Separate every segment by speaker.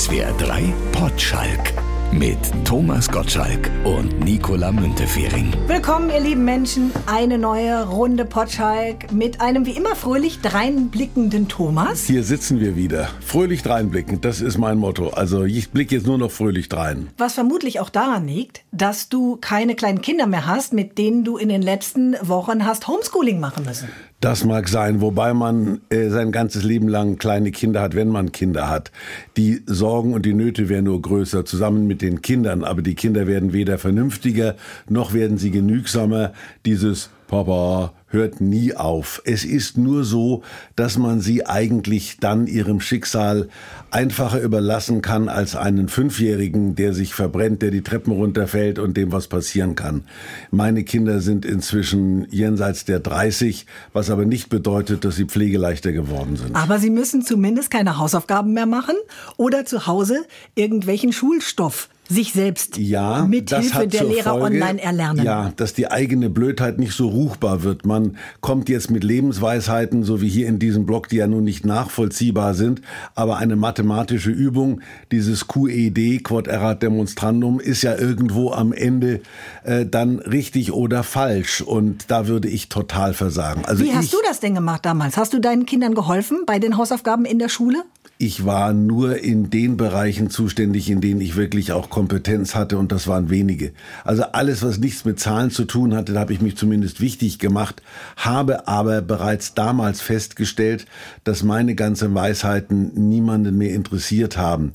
Speaker 1: SWR 3 Potschalk mit Thomas Gottschalk und Nicola Müntefering.
Speaker 2: Willkommen, ihr lieben Menschen. Eine neue Runde Potschalk mit einem wie immer fröhlich dreinblickenden Thomas.
Speaker 3: Hier sitzen wir wieder. Fröhlich dreinblicken, das ist mein Motto. Also ich blicke jetzt nur noch fröhlich drein.
Speaker 2: Was vermutlich auch daran liegt, dass du keine kleinen Kinder mehr hast, mit denen du in den letzten Wochen hast Homeschooling machen müssen.
Speaker 3: Das mag sein, wobei man äh, sein ganzes Leben lang kleine Kinder hat, wenn man Kinder hat. Die Sorgen und die Nöte werden nur größer, zusammen mit den Kindern. Aber die Kinder werden weder vernünftiger, noch werden sie genügsamer. Dieses Papa, hört nie auf. Es ist nur so, dass man sie eigentlich dann ihrem Schicksal einfacher überlassen kann als einen Fünfjährigen, der sich verbrennt, der die Treppen runterfällt und dem was passieren kann. Meine Kinder sind inzwischen jenseits der 30, was aber nicht bedeutet, dass sie pflegeleichter geworden sind.
Speaker 2: Aber sie müssen zumindest keine Hausaufgaben mehr machen oder zu Hause irgendwelchen Schulstoff sich selbst
Speaker 3: ja,
Speaker 2: mit Hilfe der Lehrer
Speaker 3: Folge,
Speaker 2: online erlernen.
Speaker 3: Ja, dass die eigene Blödheit nicht so ruchbar wird. Man kommt jetzt mit Lebensweisheiten, so wie hier in diesem Blog, die ja nun nicht nachvollziehbar sind, aber eine mathematische Übung, dieses QED, Quod erat demonstrandum, ist ja irgendwo am Ende äh, dann richtig oder falsch. Und da würde ich total versagen.
Speaker 2: Also wie hast ich, du das denn gemacht damals? Hast du deinen Kindern geholfen bei den Hausaufgaben in der Schule?
Speaker 3: Ich war nur in den Bereichen zuständig, in denen ich wirklich auch Kompetenz hatte und das waren wenige. Also alles, was nichts mit Zahlen zu tun hatte, da habe ich mich zumindest wichtig gemacht, habe aber bereits damals festgestellt, dass meine ganzen Weisheiten niemanden mehr interessiert haben.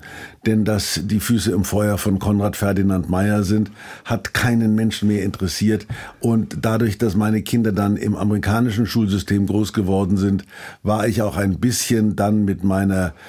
Speaker 3: Denn dass die Füße im Feuer von Konrad Ferdinand Meyer sind, hat keinen Menschen mehr interessiert. Und dadurch, dass meine Kinder dann im amerikanischen Schulsystem groß geworden sind, war ich auch ein bisschen dann mit meiner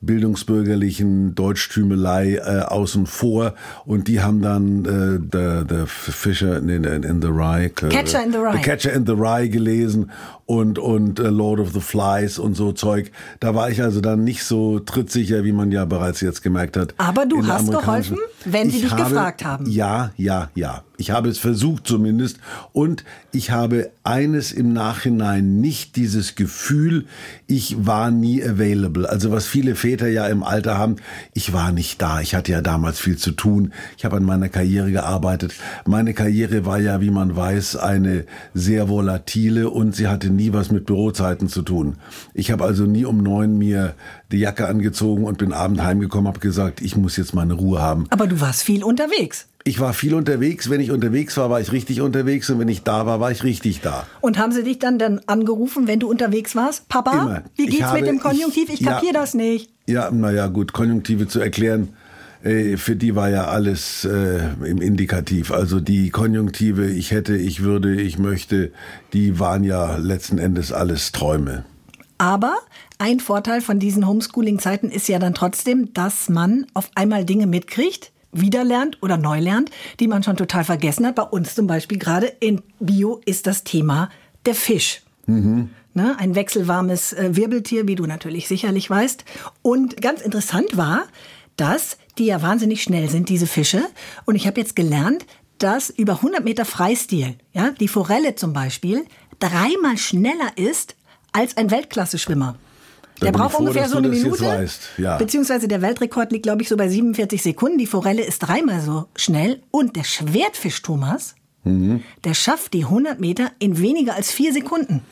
Speaker 3: bildungsbürgerlichen Deutschtümelei äh, außen vor und die haben dann äh, the, the Fisher in, in, in the Rye
Speaker 2: äh, Catcher in the Rye
Speaker 3: the Catcher in the Rye gelesen und und uh, Lord of the Flies und so Zeug. Da war ich also dann nicht so trittsicher, wie man ja bereits jetzt gemerkt hat.
Speaker 2: Aber du hast geholfen, wenn sie
Speaker 3: ich
Speaker 2: dich
Speaker 3: habe,
Speaker 2: gefragt haben.
Speaker 3: Ja, ja, ja. Ich habe es versucht zumindest und ich habe eines im Nachhinein nicht dieses Gefühl, ich war nie available. Also was viele Väter ja im Alter haben, ich war nicht da. Ich hatte ja damals viel zu tun. Ich habe an meiner Karriere gearbeitet. Meine Karriere war ja, wie man weiß, eine sehr volatile und sie hatte nie was mit Bürozeiten zu tun. Ich habe also nie um neun mir die Jacke angezogen und bin abend heimgekommen, habe gesagt, ich muss jetzt meine Ruhe haben.
Speaker 2: Aber du warst viel unterwegs.
Speaker 3: Ich war viel unterwegs. Wenn ich unterwegs war, war ich richtig unterwegs. Und wenn ich da war, war ich richtig da.
Speaker 2: Und haben sie dich dann, dann angerufen, wenn du unterwegs warst? Papa,
Speaker 3: Immer.
Speaker 2: wie geht's
Speaker 3: habe,
Speaker 2: mit dem Konjunktiv? Ich, ich kapier ja, das nicht.
Speaker 3: Ja, naja, gut, Konjunktive zu erklären. Äh, für die war ja alles äh, im Indikativ. Also die Konjunktive, ich hätte, ich würde, ich möchte, die waren ja letzten Endes alles Träume.
Speaker 2: Aber ein Vorteil von diesen Homeschooling-Zeiten ist ja dann trotzdem, dass man auf einmal Dinge mitkriegt, wieder lernt oder neu lernt, die man schon total vergessen hat. Bei uns zum Beispiel gerade in Bio ist das Thema der Fisch. Mhm. Ne, ein wechselwarmes äh, Wirbeltier, wie du natürlich sicherlich weißt. Und ganz interessant war, dass die ja wahnsinnig schnell sind, diese Fische. Und ich habe jetzt gelernt, dass über 100 Meter Freistil, ja, die Forelle zum Beispiel, dreimal schneller ist als ein Weltklasse-Schwimmer. Der braucht
Speaker 3: froh,
Speaker 2: ungefähr so eine Minute.
Speaker 3: Ja.
Speaker 2: Beziehungsweise der Weltrekord liegt, glaube ich, so bei 47 Sekunden. Die Forelle ist dreimal so schnell. Und der Schwertfisch, Thomas, mhm. der schafft die 100 Meter in weniger als vier Sekunden.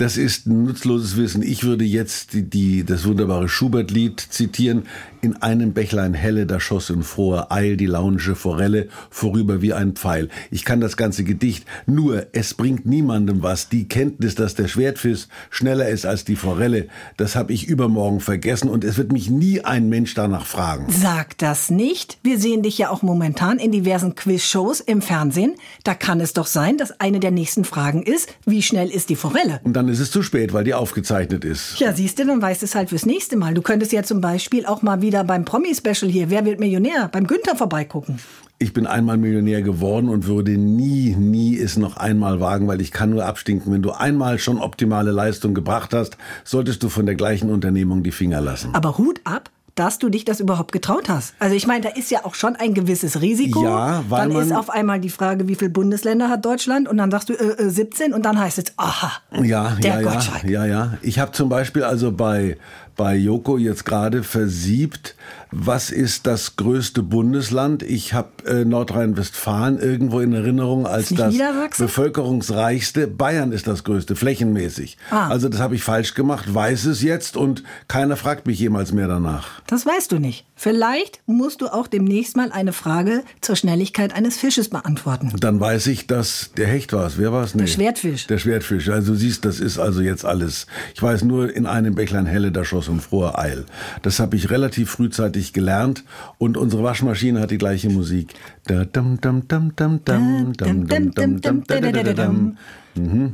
Speaker 3: Das ist nutzloses Wissen. Ich würde jetzt die, die, das wunderbare Schubert-Lied zitieren. In einem Bächlein helle, da schoss in froher Eil die launische Forelle vorüber wie ein Pfeil. Ich kann das ganze Gedicht, nur es bringt niemandem was. Die Kenntnis, dass der Schwertfisch schneller ist als die Forelle, das habe ich übermorgen vergessen und es wird mich nie ein Mensch danach fragen.
Speaker 2: Sag das nicht. Wir sehen dich ja auch momentan in diversen Quizshows im Fernsehen. Da kann es doch sein, dass eine der nächsten Fragen ist, wie schnell ist die Forelle?
Speaker 3: Und dann ist es zu spät, weil die aufgezeichnet ist.
Speaker 2: Ja, siehst du, dann weißt du es halt fürs nächste Mal. Du könntest ja zum Beispiel auch mal wieder beim Promi-Special hier, Wer wird Millionär, beim Günther vorbeigucken.
Speaker 3: Ich bin einmal Millionär geworden und würde nie, nie es noch einmal wagen, weil ich kann nur abstinken. Wenn du einmal schon optimale Leistung gebracht hast, solltest du von der gleichen Unternehmung die Finger lassen.
Speaker 2: Aber Hut ab, dass du dich das überhaupt getraut hast. Also ich meine, da ist ja auch schon ein gewisses Risiko.
Speaker 3: Ja, weil
Speaker 2: dann
Speaker 3: man
Speaker 2: ist auf einmal die Frage, wie viele Bundesländer hat Deutschland? Und dann sagst du äh, äh, 17 und dann heißt es, aha,
Speaker 3: ja,
Speaker 2: der
Speaker 3: ja,
Speaker 2: Gottschalk.
Speaker 3: ja, ja, ja. Ich habe zum Beispiel also bei bei Joko jetzt gerade versiebt. Was ist das größte Bundesland? Ich habe äh, Nordrhein-Westfalen irgendwo in Erinnerung als das bevölkerungsreichste. Bayern ist das größte, flächenmäßig. Ah. Also das habe ich falsch gemacht, weiß es jetzt und keiner fragt mich jemals mehr danach.
Speaker 2: Das weißt du nicht. Vielleicht musst du auch demnächst mal eine Frage zur Schnelligkeit eines Fisches beantworten.
Speaker 3: Dann weiß ich, dass der Hecht war es. Wer war es?
Speaker 2: Nee. Der Schwertfisch.
Speaker 3: Der Schwertfisch. Also siehst, das ist also jetzt alles. Ich weiß nur, in einem Bächlein Helle, da schoss um frohe Eil. Das habe ich relativ frühzeitig ich gelernt und unsere Waschmaschine hat die gleiche Musik.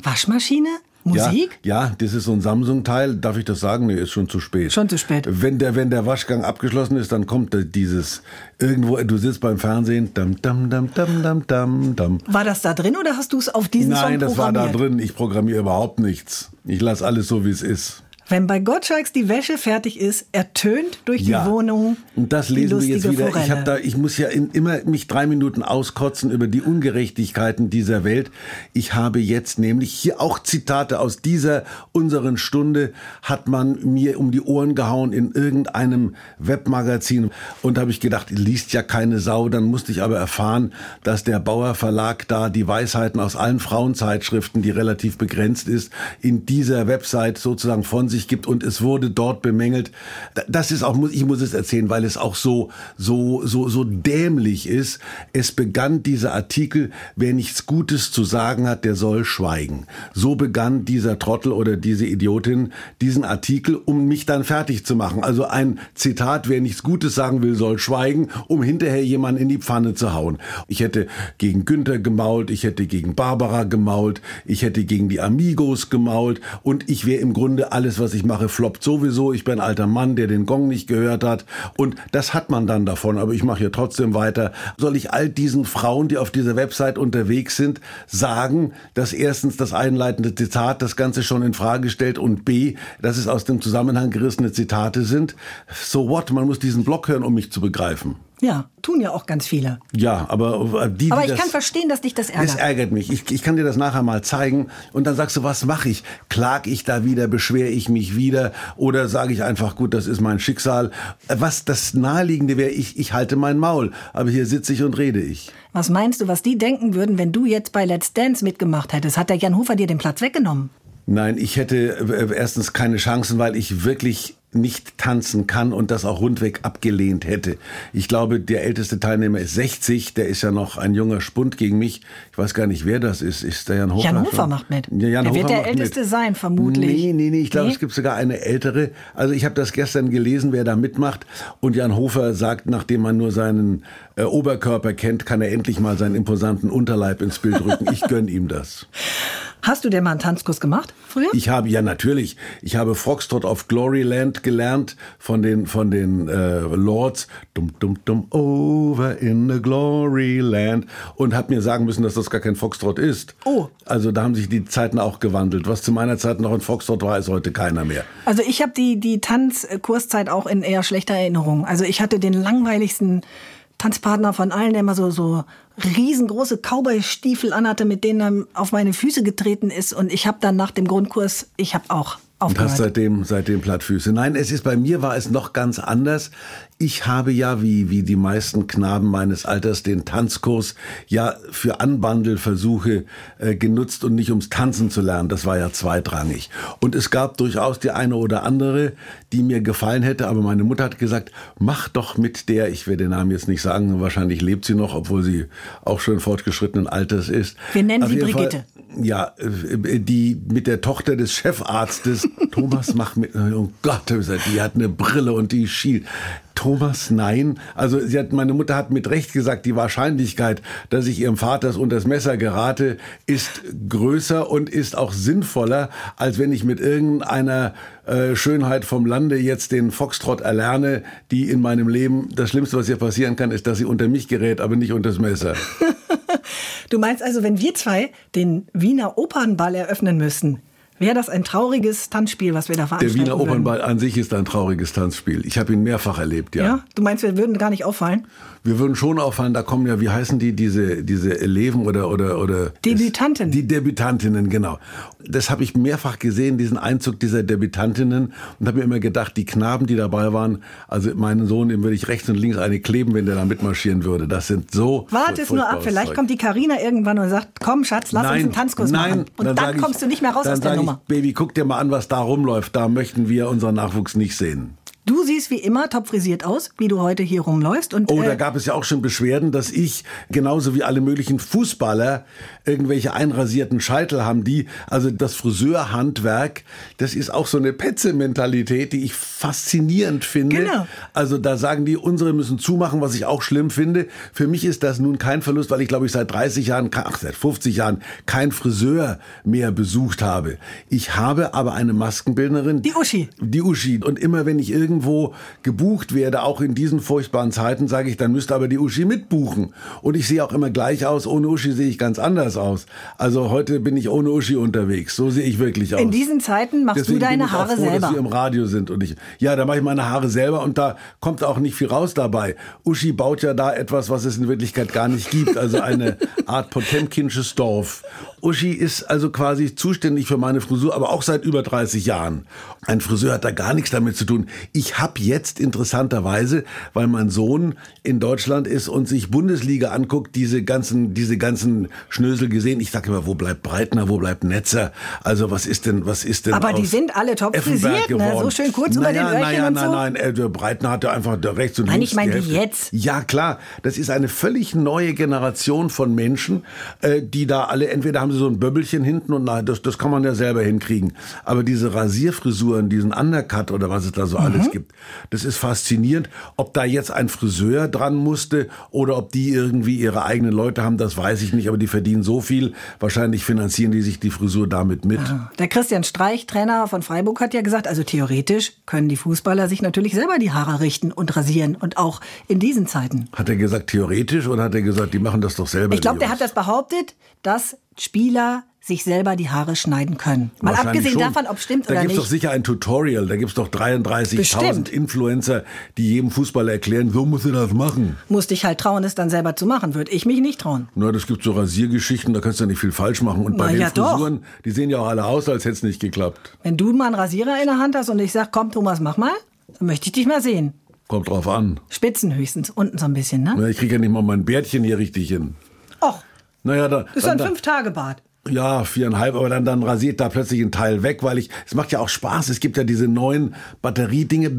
Speaker 2: Waschmaschine? Musik?
Speaker 3: Ja, ja, das ist so ein Samsung-Teil. Darf ich das sagen? Nee, ist schon zu spät.
Speaker 2: Schon zu spät.
Speaker 3: Wenn der, wenn der Waschgang abgeschlossen ist, dann kommt dieses irgendwo, du sitzt beim Fernsehen. Dam, dam, dam, dam, dam, dam, dam.
Speaker 2: War das da drin oder hast du es auf diesen
Speaker 3: Nein,
Speaker 2: Song programmiert?
Speaker 3: Nein, das war da drin. Ich programmiere überhaupt nichts. Ich lasse alles so, wie es ist.
Speaker 2: Wenn bei Gottschalks die Wäsche fertig ist, ertönt durch die ja. Wohnung.
Speaker 3: Und das lesen wir jetzt wieder. Ich, da, ich muss ja in, immer mich drei Minuten auskotzen über die Ungerechtigkeiten dieser Welt. Ich habe jetzt nämlich hier auch Zitate aus dieser unseren Stunde hat man mir um die Ohren gehauen in irgendeinem Webmagazin und habe ich gedacht, liest ja keine Sau. Dann musste ich aber erfahren, dass der Bauer Verlag da die Weisheiten aus allen Frauenzeitschriften, die relativ begrenzt ist, in dieser Website sozusagen von sich sich gibt und es wurde dort bemängelt. Das ist auch, ich muss es erzählen, weil es auch so, so, so, so dämlich ist. Es begann dieser Artikel, wer nichts Gutes zu sagen hat, der soll schweigen. So begann dieser Trottel oder diese Idiotin diesen Artikel, um mich dann fertig zu machen. Also ein Zitat, wer nichts Gutes sagen will, soll schweigen, um hinterher jemanden in die Pfanne zu hauen. Ich hätte gegen Günther gemault, ich hätte gegen Barbara gemault, ich hätte gegen die Amigos gemault und ich wäre im Grunde alles, was was ich mache, floppt sowieso. Ich bin ein alter Mann, der den Gong nicht gehört hat. Und das hat man dann davon. Aber ich mache hier trotzdem weiter. Soll ich all diesen Frauen, die auf dieser Website unterwegs sind, sagen, dass erstens das einleitende Zitat das Ganze schon in Frage stellt und B, dass es aus dem Zusammenhang gerissene Zitate sind? So what? Man muss diesen Blog hören, um mich zu begreifen.
Speaker 2: Ja, tun ja auch ganz viele.
Speaker 3: Ja, aber die,
Speaker 2: Aber
Speaker 3: ich
Speaker 2: das, kann verstehen, dass dich das ärgert.
Speaker 3: Das ärgert mich. Ich, ich kann dir das nachher mal zeigen und dann sagst du, was mache ich? Klag ich da wieder, beschwere ich mich wieder oder sage ich einfach, gut, das ist mein Schicksal. Was das naheliegende wäre, ich, ich halte mein Maul, aber hier sitze ich und rede ich.
Speaker 2: Was meinst du, was die denken würden, wenn du jetzt bei Let's Dance mitgemacht hättest? Hat der Jan Hofer dir den Platz weggenommen?
Speaker 3: Nein, ich hätte äh, erstens keine Chancen, weil ich wirklich nicht tanzen kann und das auch rundweg abgelehnt hätte. Ich glaube, der älteste Teilnehmer ist 60, der ist ja noch ein junger Spund gegen mich. Ich weiß gar nicht, wer das ist. Ist der Jan Hofer?
Speaker 2: Jan Hofer macht mit.
Speaker 3: Ja, Jan
Speaker 2: der
Speaker 3: Hofer
Speaker 2: wird der älteste
Speaker 3: mit.
Speaker 2: sein, vermutlich.
Speaker 3: Nee, nee, nee, ich glaube, nee? es gibt sogar eine ältere. Also ich habe das gestern gelesen, wer da mitmacht. Und Jan Hofer sagt, nachdem man nur seinen äh, Oberkörper kennt, kann er endlich mal seinen imposanten Unterleib ins Bild rücken. Ich gönn ihm das.
Speaker 2: Hast du denn mal einen Tanzkurs gemacht früher?
Speaker 3: Ich habe, ja natürlich. Ich habe Foxtrot of Gloryland gelernt von den, von den äh, Lords. Dum, dum, dum, over in the Gloryland. Und habe mir sagen müssen, dass das gar kein Foxtrot ist.
Speaker 2: Oh.
Speaker 3: Also da haben sich die Zeiten auch gewandelt. Was zu meiner Zeit noch ein Foxtrot war, ist heute keiner mehr.
Speaker 2: Also ich habe die, die Tanzkurszeit auch in eher schlechter Erinnerung. Also ich hatte den langweiligsten Tanzpartner von allen, der immer so, so riesengroße Cowboy-Stiefel anhatte, mit denen er auf meine Füße getreten ist. Und ich habe dann nach dem Grundkurs, ich habe auch.
Speaker 3: Und hast seitdem, seitdem Plattfüße. Nein, es ist bei mir war es noch ganz anders. Ich habe ja, wie, wie die meisten Knaben meines Alters, den Tanzkurs ja für Anbandelversuche äh, genutzt und nicht ums Tanzen zu lernen. Das war ja zweitrangig. Und es gab durchaus die eine oder andere, die mir gefallen hätte, aber meine Mutter hat gesagt, mach doch mit der, ich werde den Namen jetzt nicht sagen, wahrscheinlich lebt sie noch, obwohl sie auch schon fortgeschrittenen Alters ist.
Speaker 2: Wir nennen sie Brigitte.
Speaker 3: Fall, ja, äh, die mit der Tochter des Chefarztes, Thomas macht mit, oh Gott, die hat eine Brille und die schielt. Thomas, nein. Also sie hat, meine Mutter hat mit Recht gesagt, die Wahrscheinlichkeit, dass ich ihrem Vater unter das Messer gerate, ist größer und ist auch sinnvoller, als wenn ich mit irgendeiner äh, Schönheit vom Lande jetzt den Foxtrot erlerne, die in meinem Leben, das Schlimmste, was ihr passieren kann, ist, dass sie unter mich gerät, aber nicht unter das Messer.
Speaker 2: du meinst also, wenn wir zwei den Wiener Opernball eröffnen müssen, Wäre das ein trauriges Tanzspiel, was wir da
Speaker 3: Der
Speaker 2: veranstalten
Speaker 3: Wiener
Speaker 2: würden?
Speaker 3: Opernball an sich ist ein trauriges Tanzspiel. Ich habe ihn mehrfach erlebt, ja.
Speaker 2: Ja? Du meinst, wir würden gar nicht auffallen?
Speaker 3: Wir würden schon auffallen, da kommen ja, wie heißen die, diese, diese Eleven oder, oder, oder.
Speaker 2: Debütanten.
Speaker 3: Die Debütantinnen, genau. Das habe ich mehrfach gesehen, diesen Einzug dieser Debütantinnen und habe mir immer gedacht, die Knaben, die dabei waren, also meinen Sohn, dem würde ich rechts und links eine kleben, wenn der da mitmarschieren würde. Das sind so.
Speaker 2: Warte es nur ab, vielleicht
Speaker 3: Zeug.
Speaker 2: kommt die Karina irgendwann und sagt, komm Schatz, lass uns einen Tanzkurs
Speaker 3: nein,
Speaker 2: machen. Und dann,
Speaker 3: ich-
Speaker 2: kommst du nicht mehr raus
Speaker 3: dann
Speaker 2: aus der Nummer.
Speaker 3: Ich, Baby, guck dir mal an, was da rumläuft. Da möchten wir unseren Nachwuchs nicht sehen.
Speaker 2: Du siehst wie immer top frisiert aus, wie du heute hier rumläufst. Und,
Speaker 3: Oh, da
Speaker 2: äh,
Speaker 3: gab es ja auch schon Beschwerden, dass ich genauso wie alle möglichen Fußballer irgendwelche einrasierten Scheitel haben, die, also das Friseurhandwerk, das ist auch so eine Petze-Mentalität, die ich faszinierend finde.
Speaker 2: Genau.
Speaker 3: Also da sagen die, unsere müssen zumachen, was ich auch schlimm finde. Für mich ist das nun kein Verlust, weil ich glaube ich seit 30 Jahren, ach seit 50 Jahren kein Friseur mehr besucht habe. Ich habe aber eine Maskenbildnerin.
Speaker 2: Die Uschi.
Speaker 3: Die Uschi. Und immer wenn ich irgendwo gebucht werde, auch in diesen furchtbaren Zeiten, sage ich, dann müsste aber die Uschi mitbuchen. Und ich sehe auch immer gleich aus. Ohne Uschi sehe ich ganz anders aus. Also heute bin ich ohne Uschi unterwegs. So sehe ich wirklich aus.
Speaker 2: in diesen Zeiten machst
Speaker 3: Deswegen
Speaker 2: du deine
Speaker 3: bin ich auch
Speaker 2: Haare
Speaker 3: froh,
Speaker 2: selber.
Speaker 3: Dass Sie im Radio sind und ich, ja, da mache ich meine Haare selber und da kommt auch nicht viel raus dabei. Uschi baut ja da etwas, was es in Wirklichkeit gar nicht gibt, also eine Art Potemkinsches Dorf. Uschi ist also quasi zuständig für meine Frisur, aber auch seit über 30 Jahren. Ein Friseur hat da gar nichts damit zu tun. Ich habe jetzt interessanterweise, weil mein Sohn in Deutschland ist und sich Bundesliga anguckt, diese ganzen, diese ganzen Schnösel gesehen. Ich sage immer, wo bleibt Breitner, wo bleibt Netzer? Also was ist denn, was ist denn
Speaker 2: Aber die sind alle top frisiert, ne? So schön kurz über
Speaker 3: naja,
Speaker 2: den Öhrchen
Speaker 3: naja,
Speaker 2: und
Speaker 3: nein,
Speaker 2: so.
Speaker 3: Nein, nein, der Breitner hatte einfach da rechts und
Speaker 2: Nein,
Speaker 3: links
Speaker 2: ich meine
Speaker 3: die
Speaker 2: jetzt.
Speaker 3: Ja, klar. Das ist eine völlig neue Generation von Menschen, äh, die da alle, entweder haben sie so ein Böbbelchen hinten und na, das, das kann man ja selber hinkriegen. Aber diese Rasierfrisuren, diesen Undercut oder was es da so
Speaker 2: Mhm.
Speaker 3: alles gibt, das ist faszinierend. Ob da jetzt ein Friseur dran musste oder ob die irgendwie ihre eigenen Leute haben, das weiß ich nicht. Aber die verdienen so viel. Wahrscheinlich finanzieren die sich die Frisur damit mit.
Speaker 2: Der Christian Streich, Trainer von Freiburg, hat ja gesagt, also theoretisch können die Fußballer sich natürlich selber die Haare richten und rasieren und auch in diesen Zeiten.
Speaker 3: Hat er gesagt theoretisch oder hat er gesagt, die machen das doch selber?
Speaker 2: Ich glaube, der hat das behauptet, dass Spieler sich selber die Haare schneiden können. Mal abgesehen
Speaker 3: schon.
Speaker 2: davon, ob stimmt
Speaker 3: da
Speaker 2: oder
Speaker 3: gibt's
Speaker 2: nicht.
Speaker 3: doch sicher ein Tutorial. Da gibt's doch 33.000
Speaker 2: Bestimmt.
Speaker 3: Influencer, die jedem Fußballer erklären, so muss er das machen.
Speaker 2: Musste ich halt trauen, es dann selber zu machen. Würde ich mich nicht trauen.
Speaker 3: Na, das gibt so Rasiergeschichten, da kannst du ja nicht viel falsch machen. Und bei
Speaker 2: Na
Speaker 3: den
Speaker 2: ja, doch.
Speaker 3: Frisuren, die sehen ja auch alle aus, als hätte es nicht geklappt.
Speaker 2: Wenn du mal einen Rasierer in der Hand hast und ich sag, komm Thomas, mach mal, dann möchte ich dich mal sehen.
Speaker 3: Kommt drauf an.
Speaker 2: Spitzen höchstens, unten so ein bisschen, ne?
Speaker 3: Na, Ich kriege ja nicht mal mein Bärtchen hier richtig hin.
Speaker 2: Och,
Speaker 3: Naja, da,
Speaker 2: das ist
Speaker 3: dann,
Speaker 2: ein
Speaker 3: da,
Speaker 2: Fünf-Tage-Bad.
Speaker 3: Ja, viereinhalb, aber dann, dann rasiert da plötzlich ein Teil weg, weil ich, es macht ja auch Spaß. Es gibt ja diese neuen Batteriedinge,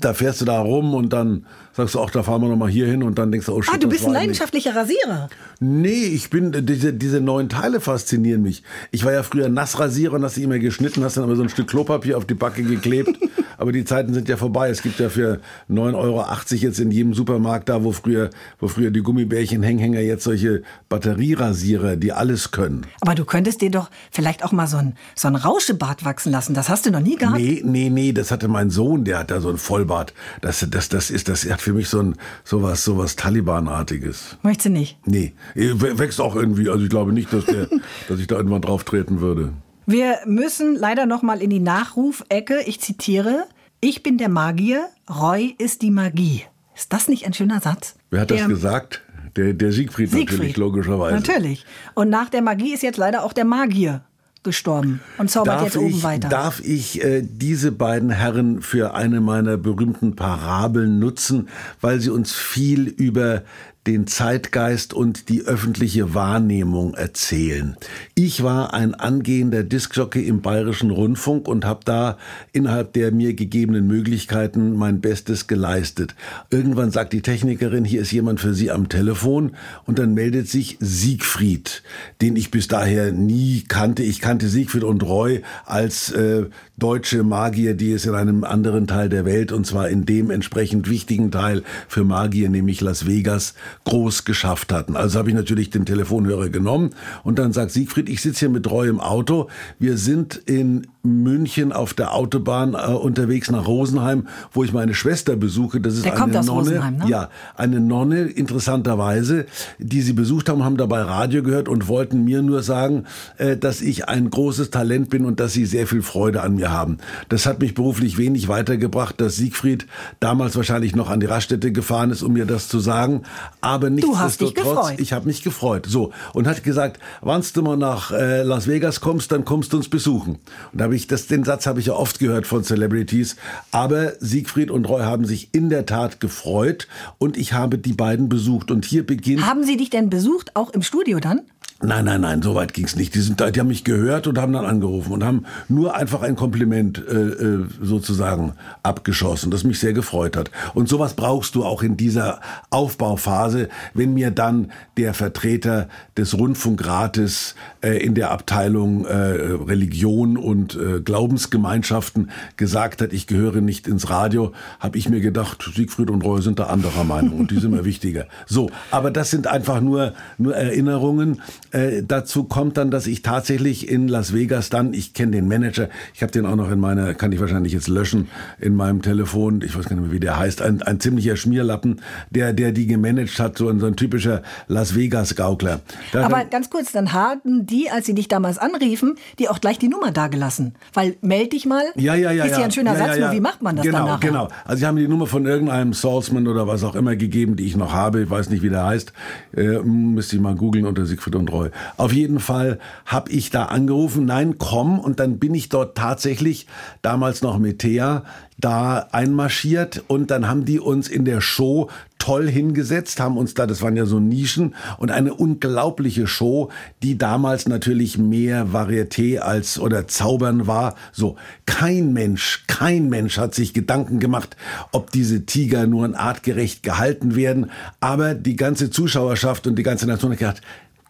Speaker 3: da fährst du da rum und dann sagst du auch, da fahren wir nochmal hier hin und dann denkst du, oh shit,
Speaker 2: Ah, du bist ein leidenschaftlicher Rasierer.
Speaker 3: Nee, ich bin, diese, diese neuen Teile faszinieren mich. Ich war ja früher Nassrasierer und hast dich immer geschnitten, hast dann aber so ein Stück Klopapier auf die Backe geklebt. aber die Zeiten sind ja vorbei. Es gibt ja für 9,80 Euro jetzt in jedem Supermarkt da, wo früher, wo früher die Gummibärchen Hänghänger jetzt solche Batterierasierer, die alles können.
Speaker 2: Aber du könntest dir doch vielleicht auch mal so ein, so ein Rauschebart wachsen lassen. Das hast du noch nie gehabt.
Speaker 3: Nee, nee, nee, das hatte mein Sohn, der hat da so ein Vollbart. Das, das, das ist, das hat für mich so ein, sowas, sowas Taliban-artiges.
Speaker 2: Möchtest du nicht?
Speaker 3: Nee, wächst auch irgendwie. Also ich glaube nicht, dass der, dass ich da irgendwann drauf treten würde.
Speaker 2: Wir müssen leider noch mal in die Nachrufecke. Ich zitiere: Ich bin der Magier, Roy ist die Magie. Ist das nicht ein schöner Satz?
Speaker 3: Wer hat
Speaker 2: der,
Speaker 3: das gesagt? Der, der Siegfried, natürlich,
Speaker 2: Siegfried.
Speaker 3: logischerweise.
Speaker 2: Natürlich. Und nach der Magie ist jetzt leider auch der Magier gestorben und zaubert
Speaker 3: Darf
Speaker 2: jetzt oben
Speaker 3: ich,
Speaker 2: weiter.
Speaker 3: darf ich äh, diese beiden Herren für eine meiner berühmten Parabeln nutzen, weil sie uns viel über den Zeitgeist und die öffentliche Wahrnehmung erzählen. Ich war ein angehender Diskjockey im Bayerischen Rundfunk und habe da innerhalb der mir gegebenen Möglichkeiten mein Bestes geleistet. Irgendwann sagt die Technikerin, hier ist jemand für Sie am Telefon und dann meldet sich Siegfried, den ich bis daher nie kannte. Ich kannte Siegfried und Roy als äh, deutsche Magier, die es in einem anderen Teil der Welt und zwar in dem entsprechend wichtigen Teil für Magier, nämlich Las Vegas, groß geschafft hatten. Also habe ich natürlich den Telefonhörer genommen und dann sagt Siegfried, ich sitze hier mit Roy im Auto. Wir sind in München auf der Autobahn äh, unterwegs nach Rosenheim, wo ich meine Schwester besuche. Das ist
Speaker 2: Der
Speaker 3: eine
Speaker 2: kommt aus
Speaker 3: Nonne.
Speaker 2: Rosenheim, ne?
Speaker 3: Ja, eine Nonne, interessanterweise, die sie besucht haben, haben dabei Radio gehört und wollten mir nur sagen, äh, dass ich ein großes Talent bin und dass sie sehr viel Freude an mir haben. Das hat mich beruflich wenig weitergebracht, dass Siegfried damals wahrscheinlich noch an die Raststätte gefahren ist, um mir das zu sagen. Aber
Speaker 2: Du hast dich
Speaker 3: nichtsdestotrotz, ich habe mich gefreut. So und hat gesagt, wann du mal nach äh, Las Vegas kommst, dann kommst du uns besuchen. Und habe ich das, den Satz habe ich ja oft gehört von Celebrities. Aber Siegfried und Roy haben sich in der Tat gefreut und ich habe die beiden besucht. Und hier beginnt
Speaker 2: Haben Sie dich denn besucht, auch im Studio dann?
Speaker 3: Nein, nein, nein, so weit ging's nicht. Die, sind, die haben mich gehört und haben dann angerufen und haben nur einfach ein Kompliment äh, äh, sozusagen abgeschossen, das mich sehr gefreut hat. Und sowas brauchst du auch in dieser Aufbauphase, wenn mir dann der Vertreter des Rundfunkrates äh, in der Abteilung äh, Religion und äh, Glaubensgemeinschaften gesagt hat, ich gehöre nicht ins Radio, habe ich mir gedacht, Siegfried und Roy sind da anderer Meinung und die sind mir wichtiger. So, aber das sind einfach nur, nur Erinnerungen. Äh, dazu kommt dann, dass ich tatsächlich in Las Vegas dann, ich kenne den Manager, ich habe den auch noch in meiner, kann ich wahrscheinlich jetzt löschen, in meinem Telefon, ich weiß gar nicht mehr, wie der heißt, ein, ein ziemlicher Schmierlappen, der, der die gemanagt hat, so ein, so ein typischer Las Vegas-Gaukler.
Speaker 2: Aber ganz kurz, dann haben die, als sie dich damals anriefen, die auch gleich die Nummer dagelassen. Weil meld dich mal,
Speaker 3: Ja, ja, ja.
Speaker 2: ist ja, ein schöner
Speaker 3: ja,
Speaker 2: Satz,
Speaker 3: ja,
Speaker 2: nur wie macht man das
Speaker 3: genau,
Speaker 2: dann nachher?
Speaker 3: Genau, Also sie haben die Nummer von irgendeinem Salesman oder was auch immer gegeben, die ich noch habe. Ich weiß nicht, wie der heißt. Äh, müsste ich mal googeln unter Siegfried und Roy. Auf jeden Fall habe ich da angerufen, nein, komm. Und dann bin ich dort tatsächlich, damals noch mit Thea, da einmarschiert und dann haben die uns in der Show toll hingesetzt, haben uns da, das waren ja so Nischen und eine unglaubliche Show, die damals natürlich mehr Varieté als oder Zaubern war. So, kein Mensch, kein Mensch hat sich Gedanken gemacht, ob diese Tiger nur artgerecht gehalten werden, aber die ganze Zuschauerschaft und die ganze Nation hat gedacht,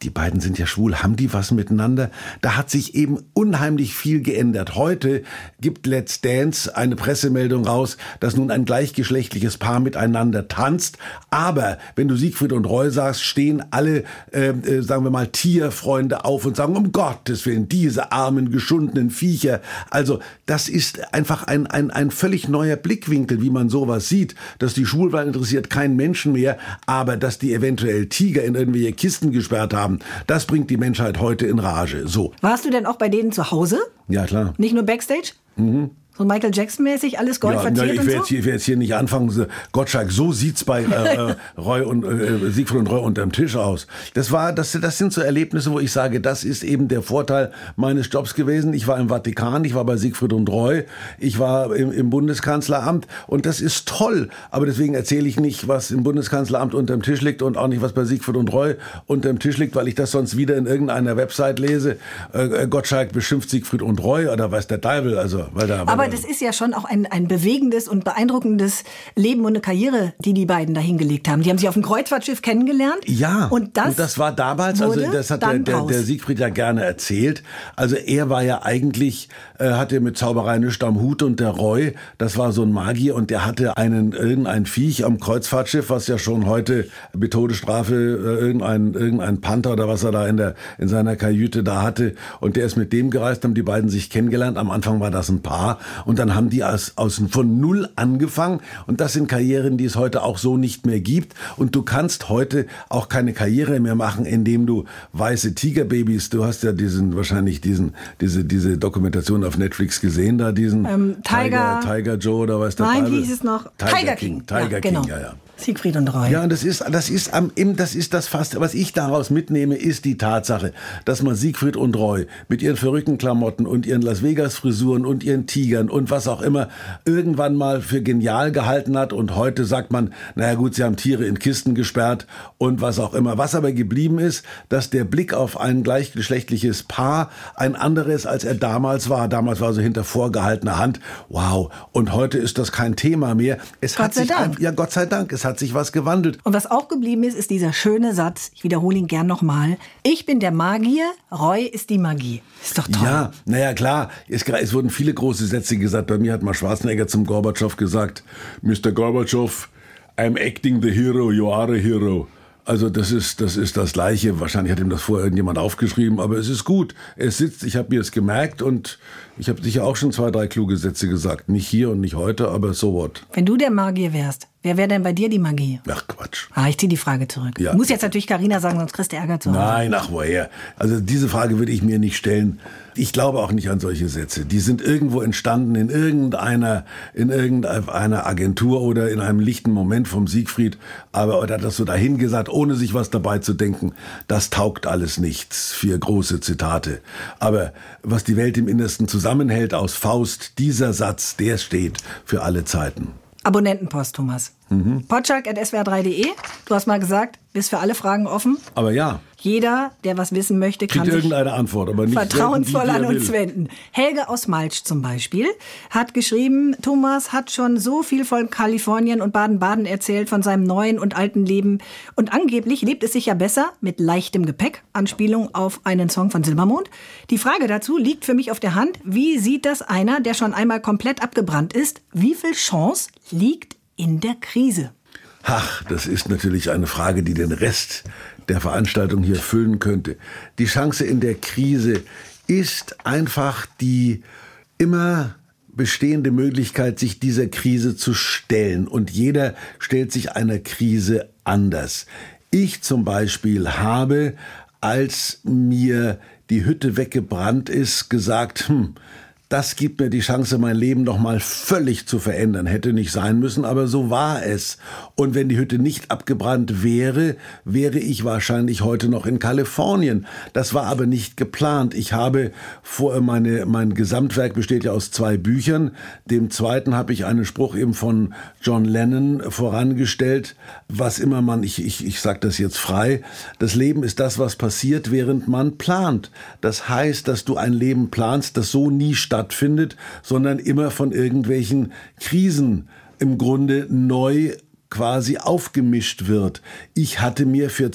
Speaker 3: die beiden sind ja schwul, haben die was miteinander? Da hat sich eben unheimlich viel geändert. Heute gibt Let's Dance eine Pressemeldung raus, dass nun ein gleichgeschlechtliches Paar miteinander tanzt. Aber wenn du Siegfried und Roy sagst, stehen alle, äh, äh, sagen wir mal, Tierfreunde auf und sagen, um Gottes Willen, diese armen, geschundenen Viecher. Also das ist einfach ein, ein, ein völlig neuer Blickwinkel, wie man sowas sieht, dass die Schwulwahl interessiert keinen Menschen mehr, aber dass die eventuell Tiger in irgendwelche Kisten gesperrt haben, das bringt die Menschheit heute in Rage. So.
Speaker 2: Warst du denn auch bei denen zu Hause?
Speaker 3: Ja, klar.
Speaker 2: Nicht nur Backstage? So Michael Jackson-mäßig, alles Gold
Speaker 3: Ja, na,
Speaker 2: verziert
Speaker 3: ich
Speaker 2: und
Speaker 3: will
Speaker 2: so?
Speaker 3: jetzt, will jetzt hier nicht anfangen, so, Gottschalk, so sieht's bei äh, äh, Roy und äh, Siegfried und Roy unterm Tisch aus. Das war, das, das sind so Erlebnisse, wo ich sage, das ist eben der Vorteil meines Jobs gewesen. Ich war im Vatikan, ich war bei Siegfried und Roy, ich war im, im Bundeskanzleramt und das ist toll. Aber deswegen erzähle ich nicht, was im Bundeskanzleramt unterm Tisch liegt und auch nicht, was bei Siegfried und Roy unterm Tisch liegt, weil ich das sonst wieder in irgendeiner Website lese. Äh, äh, Gottschalk beschimpft Siegfried und Roy oder weiß der Teufel, also weil da, weil
Speaker 2: Aber
Speaker 3: da-
Speaker 2: das ist ja schon auch ein, ein bewegendes und beeindruckendes Leben und eine Karriere, die die beiden da hingelegt haben. Die haben sich auf dem Kreuzfahrtschiff kennengelernt.
Speaker 3: Ja,
Speaker 2: Und das,
Speaker 3: war damals, also das hat der, der, der Siegfried ja gerne erzählt. Also er war ja eigentlich, äh, hatte mit Zauberei nichts am Hut und der Roy, das war so ein Magier und der hatte einen, irgendein Viech am Kreuzfahrtschiff, was ja schon heute mit Todesstrafe, äh, irgendein, irgendein Panther oder was er da in der, in seiner Kajüte da hatte und der ist mit dem gereist, haben die beiden sich kennengelernt. Am Anfang war das ein Paar und dann haben die aus, aus von null angefangen und das sind Karrieren, die es heute auch so nicht mehr gibt und du kannst heute auch keine Karriere mehr machen, indem du weiße Tigerbabys, du hast ja diesen wahrscheinlich diesen diese diese Dokumentation auf Netflix gesehen da diesen
Speaker 2: Ähm, Tiger-
Speaker 3: Tiger Joe oder was der
Speaker 2: Nein, wie hieß es noch?
Speaker 3: Tiger, King, Tiger
Speaker 2: ja,
Speaker 3: King,
Speaker 2: genau.
Speaker 3: ja ja.
Speaker 2: Siegfried und Roy.
Speaker 3: Ja, und das ist, das ist am, das ist das fast, was ich daraus mitnehme, ist die Tatsache, dass man Siegfried und Roy mit ihren verrückten Klamotten und ihren Las Vegas Frisuren und ihren Tigern und was auch immer irgendwann mal für genial gehalten hat und heute sagt man, naja gut, sie haben Tiere in Kisten gesperrt und was auch immer. Was aber geblieben ist, dass der Blick auf ein gleichgeschlechtliches Paar ein anderes, als er damals war. Damals war so hinter vorgehaltener Hand. Wow. Und heute ist das kein Thema mehr. Es
Speaker 2: Gott
Speaker 3: hat
Speaker 2: sei
Speaker 3: sich
Speaker 2: Dank.
Speaker 3: ja, Gott sei Dank, es hat sich was gewandelt.
Speaker 2: Und was auch geblieben ist, ist dieser schöne Satz, ich wiederhole ihn gern nochmal. Ich bin der Magier, Roy ist die Magie. Ist doch toll.
Speaker 3: Ja, naja, klar. Es, es wurden viele große Sätze gesagt. Bei mir hat mal Schwarzenegger zum Gorbatschow gesagt, Mr. Gorbatschow, I'm acting the hero, you are a hero. Also das ist, das ist das Gleiche. Wahrscheinlich hat ihm das vorher irgendjemand aufgeschrieben, aber es ist gut. Es sitzt, ich habe mir es gemerkt und ich habe sicher auch schon zwei, drei kluge Sätze gesagt. Nicht hier und nicht heute, aber so what.
Speaker 2: Wenn du der Magier wärst, wer wäre denn bei dir die Magie?
Speaker 3: Ach Quatsch.
Speaker 2: Ah, ich ziehe die Frage zurück.
Speaker 3: Ja.
Speaker 2: Muss jetzt natürlich Karina sagen, sonst kriegst du Ärger zu Hause.
Speaker 3: Nein, ach woher. Also diese Frage würde ich mir nicht stellen. Ich glaube auch nicht an solche Sätze. Die sind irgendwo entstanden in irgendeiner, in irgendeiner Agentur oder in einem lichten Moment vom Siegfried. Aber er hat das so dahin gesagt, ohne sich was dabei zu denken. Das taugt alles nichts für große Zitate. Aber was die Welt im Innersten zusammenhält aus Faust, dieser Satz, der steht für alle Zeiten.
Speaker 2: Abonnentenpost, Thomas. Mhm. Potschak.swr3.de. Du hast mal gesagt, bist für alle Fragen offen.
Speaker 3: Aber ja.
Speaker 2: Jeder, der was wissen möchte, kann
Speaker 3: Kriegt
Speaker 2: sich
Speaker 3: irgendeine Antwort, aber nicht
Speaker 2: vertrauensvoll an
Speaker 3: die, die er
Speaker 2: uns wenden. Helge aus Malsch zum Beispiel hat geschrieben, Thomas hat schon so viel von Kalifornien und Baden-Baden erzählt, von seinem neuen und alten Leben. Und angeblich lebt es sich ja besser mit leichtem Gepäck. Anspielung auf einen Song von Silbermond. Die Frage dazu liegt für mich auf der Hand. Wie sieht das einer, der schon einmal komplett abgebrannt ist? Wie viel Chance liegt in der Krise?
Speaker 3: Ach, das ist natürlich eine Frage, die den Rest der Veranstaltung hier füllen könnte. Die Chance in der Krise ist einfach die immer bestehende Möglichkeit, sich dieser Krise zu stellen. Und jeder stellt sich einer Krise anders. Ich zum Beispiel habe, als mir die Hütte weggebrannt ist, gesagt, hm, das gibt mir die Chance, mein Leben noch mal völlig zu verändern. Hätte nicht sein müssen, aber so war es. Und wenn die Hütte nicht abgebrannt wäre, wäre ich wahrscheinlich heute noch in Kalifornien. Das war aber nicht geplant. Ich habe vor meine mein Gesamtwerk besteht ja aus zwei Büchern. Dem zweiten habe ich einen Spruch eben von John Lennon vorangestellt, was immer man ich ich ich sag das jetzt frei, das Leben ist das, was passiert, während man plant. Das heißt, dass du ein Leben planst, das so nie stattfindet stattfindet, sondern immer von irgendwelchen Krisen im Grunde neu quasi aufgemischt wird. Ich hatte mir für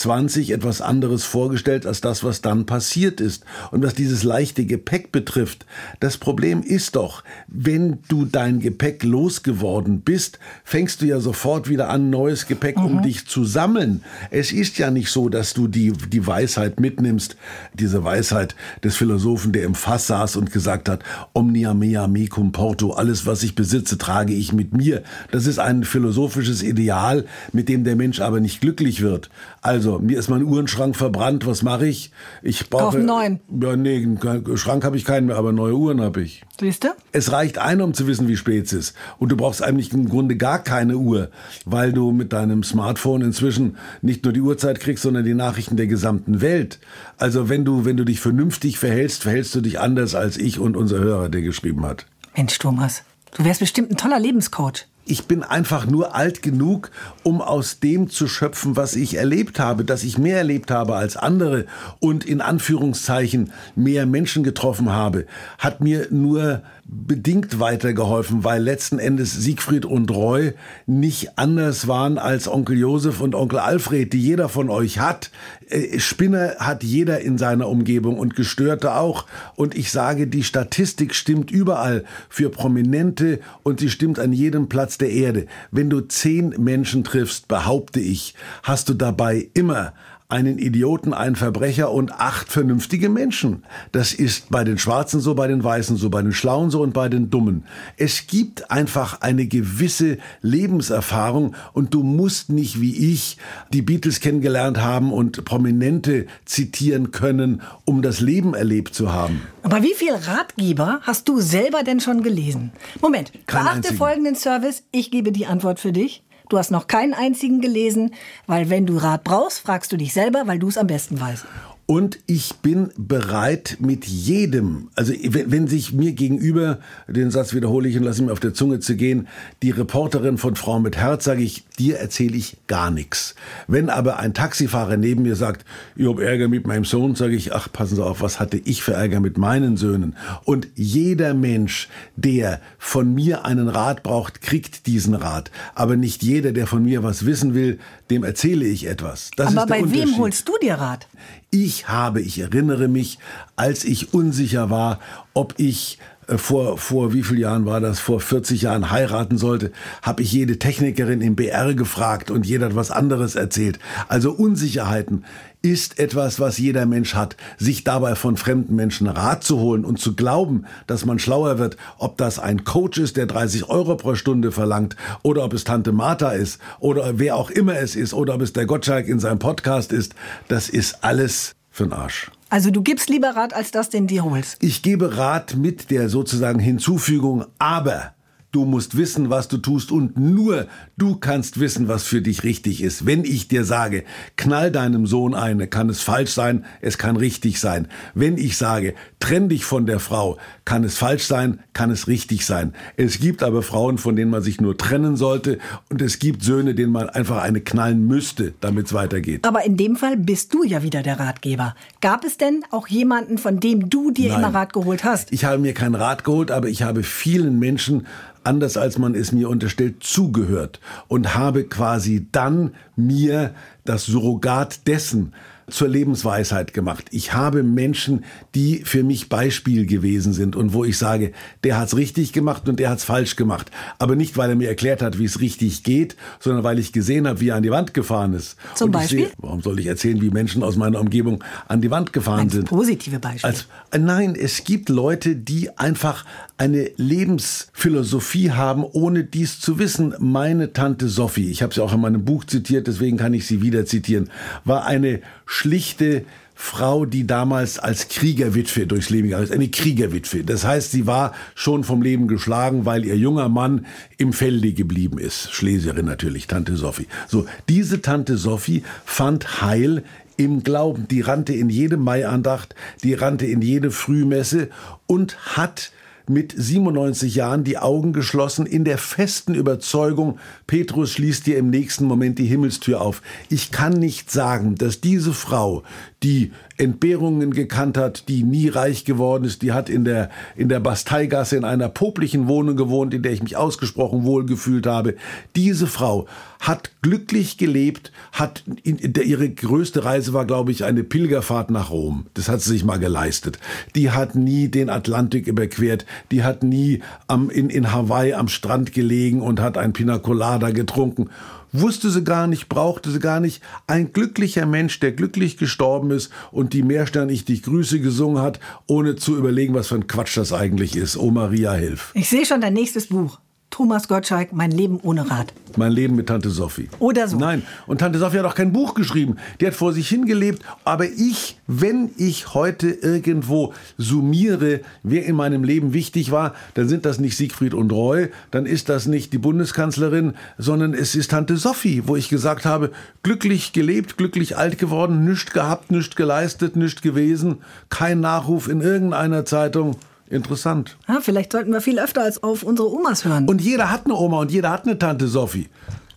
Speaker 3: 2020 etwas anderes vorgestellt als das, was dann passiert ist. Und was dieses leichte Gepäck betrifft, das Problem ist doch, wenn du dein Gepäck losgeworden bist, fängst du ja sofort wieder an, neues Gepäck mhm. um dich zu sammeln. Es ist ja nicht so, dass du die, die Weisheit mitnimmst, diese Weisheit des Philosophen, der im Fass saß und gesagt hat, omnia mea mecum porto, alles, was ich besitze, trage ich mit mir. Das ist ein philosophisches Ideal, mit dem der Mensch aber nicht glücklich wird. Also, mir ist mein Uhrenschrank verbrannt, was mache ich? Ich brauche
Speaker 2: einen neuen.
Speaker 3: Ja, nee, einen Schrank habe ich keinen mehr, aber neue Uhren habe ich.
Speaker 2: Siehst du?
Speaker 3: Es reicht einer, um zu wissen, wie spät es ist. Und du brauchst eigentlich im Grunde gar keine Uhr, weil du mit deinem Smartphone inzwischen nicht nur die Uhrzeit kriegst, sondern die Nachrichten der gesamten Welt. Also wenn du, wenn du dich vernünftig verhältst, verhältst du dich anders als ich und unser Hörer, der geschrieben hat.
Speaker 2: Mensch, Thomas, du wärst bestimmt ein toller Lebenscoach.
Speaker 3: Ich bin einfach nur alt genug, um aus dem zu schöpfen, was ich erlebt habe, dass ich mehr erlebt habe als andere und in Anführungszeichen mehr Menschen getroffen habe, hat mir nur bedingt weitergeholfen, weil letzten Endes Siegfried und Roy nicht anders waren als Onkel Josef und Onkel Alfred, die jeder von euch hat. Äh, Spinner hat jeder in seiner Umgebung und Gestörte auch. Und ich sage, die Statistik stimmt überall für Prominente und sie stimmt an jedem Platz der Erde. Wenn du zehn Menschen triffst, behaupte ich, hast du dabei immer einen Idioten, einen Verbrecher und acht vernünftige Menschen. Das ist bei den Schwarzen so, bei den Weißen so, bei den Schlauen so und bei den Dummen. Es gibt einfach eine gewisse Lebenserfahrung und du musst nicht wie ich die Beatles kennengelernt haben und Prominente zitieren können, um das Leben erlebt zu haben.
Speaker 2: Aber wie viel Ratgeber hast du selber denn schon gelesen? Moment, beachte
Speaker 3: einzigen.
Speaker 2: folgenden Service. Ich gebe die Antwort für dich. Du hast noch keinen einzigen gelesen, weil wenn du Rat brauchst, fragst du dich selber, weil du es am besten weißt.
Speaker 3: Und ich bin bereit mit jedem, also wenn, wenn sich mir gegenüber, den Satz wiederhole ich und lasse mir auf der Zunge zu gehen, die Reporterin von Frau mit Herz, sage ich, dir erzähle ich gar nichts. Wenn aber ein Taxifahrer neben mir sagt, ich hab Ärger mit meinem Sohn, sage ich, ach, passen Sie auf, was hatte ich für Ärger mit meinen Söhnen? Und jeder Mensch, der von mir einen Rat braucht, kriegt diesen Rat. Aber nicht jeder, der von mir was wissen will, dem erzähle ich etwas. Das
Speaker 2: Aber bei wem holst du dir Rat?
Speaker 3: Ich habe, ich erinnere mich, als ich unsicher war, ob ich äh, vor, vor wie vielen Jahren war das, vor 40 Jahren heiraten sollte, habe ich jede Technikerin im BR gefragt und jeder hat was anderes erzählt. Also Unsicherheiten ist etwas, was jeder Mensch hat. Sich dabei von fremden Menschen Rat zu holen und zu glauben, dass man schlauer wird, ob das ein Coach ist, der 30 Euro pro Stunde verlangt, oder ob es Tante Martha ist, oder wer auch immer es ist, oder ob es der Gottschalk in seinem Podcast ist, das ist alles für'n Arsch.
Speaker 2: Also du gibst lieber Rat, als das den dir holst.
Speaker 3: Ich gebe Rat mit der sozusagen Hinzufügung, aber Du musst wissen, was du tust und nur du kannst wissen, was für dich richtig ist. Wenn ich dir sage, knall deinem Sohn eine, kann es falsch sein, es kann richtig sein. Wenn ich sage, trenn dich von der Frau, kann es falsch sein, kann es richtig sein. Es gibt aber Frauen, von denen man sich nur trennen sollte und es gibt Söhne, denen man einfach eine knallen müsste, damit es weitergeht.
Speaker 2: Aber in dem Fall bist du ja wieder der Ratgeber. Gab es denn auch jemanden, von dem du dir
Speaker 3: Nein.
Speaker 2: immer Rat geholt hast?
Speaker 3: Ich habe mir keinen Rat geholt, aber ich habe vielen Menschen anders als man es mir unterstellt, zugehört und habe quasi dann mir das Surrogat dessen zur Lebensweisheit gemacht. Ich habe Menschen, die für mich Beispiel gewesen sind und wo ich sage, der hat's richtig gemacht und der hat's falsch gemacht. Aber nicht, weil er mir erklärt hat, wie es richtig geht, sondern weil ich gesehen habe, wie er an die Wand gefahren ist.
Speaker 2: Zum
Speaker 3: und
Speaker 2: Beispiel?
Speaker 3: Sehe, warum soll ich erzählen, wie Menschen aus meiner Umgebung an die Wand gefahren
Speaker 2: Meinst
Speaker 3: sind?
Speaker 2: positive Beispiele.
Speaker 3: Als, äh, nein, es gibt Leute, die einfach eine Lebensphilosophie haben, ohne dies zu wissen. Meine Tante Sophie, ich habe sie auch in meinem Buch zitiert, deswegen kann ich sie wieder zitieren, war eine schlichte Frau, die damals als Kriegerwitwe durchs Leben gegangen ist. Eine Kriegerwitwe. Das heißt, sie war schon vom Leben geschlagen, weil ihr junger Mann im Felde geblieben ist. Schlesierin natürlich, Tante Sophie. So, diese Tante Sophie fand Heil im Glauben. Die rannte in jede Maiandacht, die rannte in jede Frühmesse und hat mit 97 Jahren die Augen geschlossen in der festen Überzeugung, Petrus schließt dir im nächsten Moment die Himmelstür auf. Ich kann nicht sagen, dass diese Frau, die Entbehrungen gekannt hat, die nie reich geworden ist, die hat in der, in der Basteigasse in einer poplichen Wohnung gewohnt, in der ich mich ausgesprochen wohl gefühlt habe. Diese Frau hat glücklich gelebt, hat, in, der, ihre größte Reise war, glaube ich, eine Pilgerfahrt nach Rom. Das hat sie sich mal geleistet. Die hat nie den Atlantik überquert, die hat nie am, in, in Hawaii am Strand gelegen und hat ein Pina Colada getrunken wusste sie gar nicht, brauchte sie gar nicht. Ein glücklicher Mensch, der glücklich gestorben ist und die Meerstern ich dich grüße gesungen hat, ohne zu überlegen, was für ein Quatsch das eigentlich ist. Oh Maria, hilf.
Speaker 2: Ich sehe schon dein nächstes Buch. Thomas Gottschalk, Mein Leben ohne Rat.
Speaker 3: Mein Leben mit Tante Sophie.
Speaker 2: Oder so.
Speaker 3: Nein, und Tante Sophie hat auch kein Buch geschrieben. Die hat vor sich hingelebt. Aber ich, wenn ich heute irgendwo summiere, wer in meinem Leben wichtig war, dann sind das nicht Siegfried und Roy, dann ist das nicht die Bundeskanzlerin, sondern es ist Tante Sophie, wo ich gesagt habe, glücklich gelebt, glücklich alt geworden, nichts gehabt, nichts geleistet, nichts gewesen, kein Nachruf in irgendeiner Zeitung. Interessant.
Speaker 2: Ja, vielleicht sollten wir viel öfter als auf unsere Omas hören.
Speaker 3: Und jeder hat eine Oma und jeder hat eine Tante Sophie.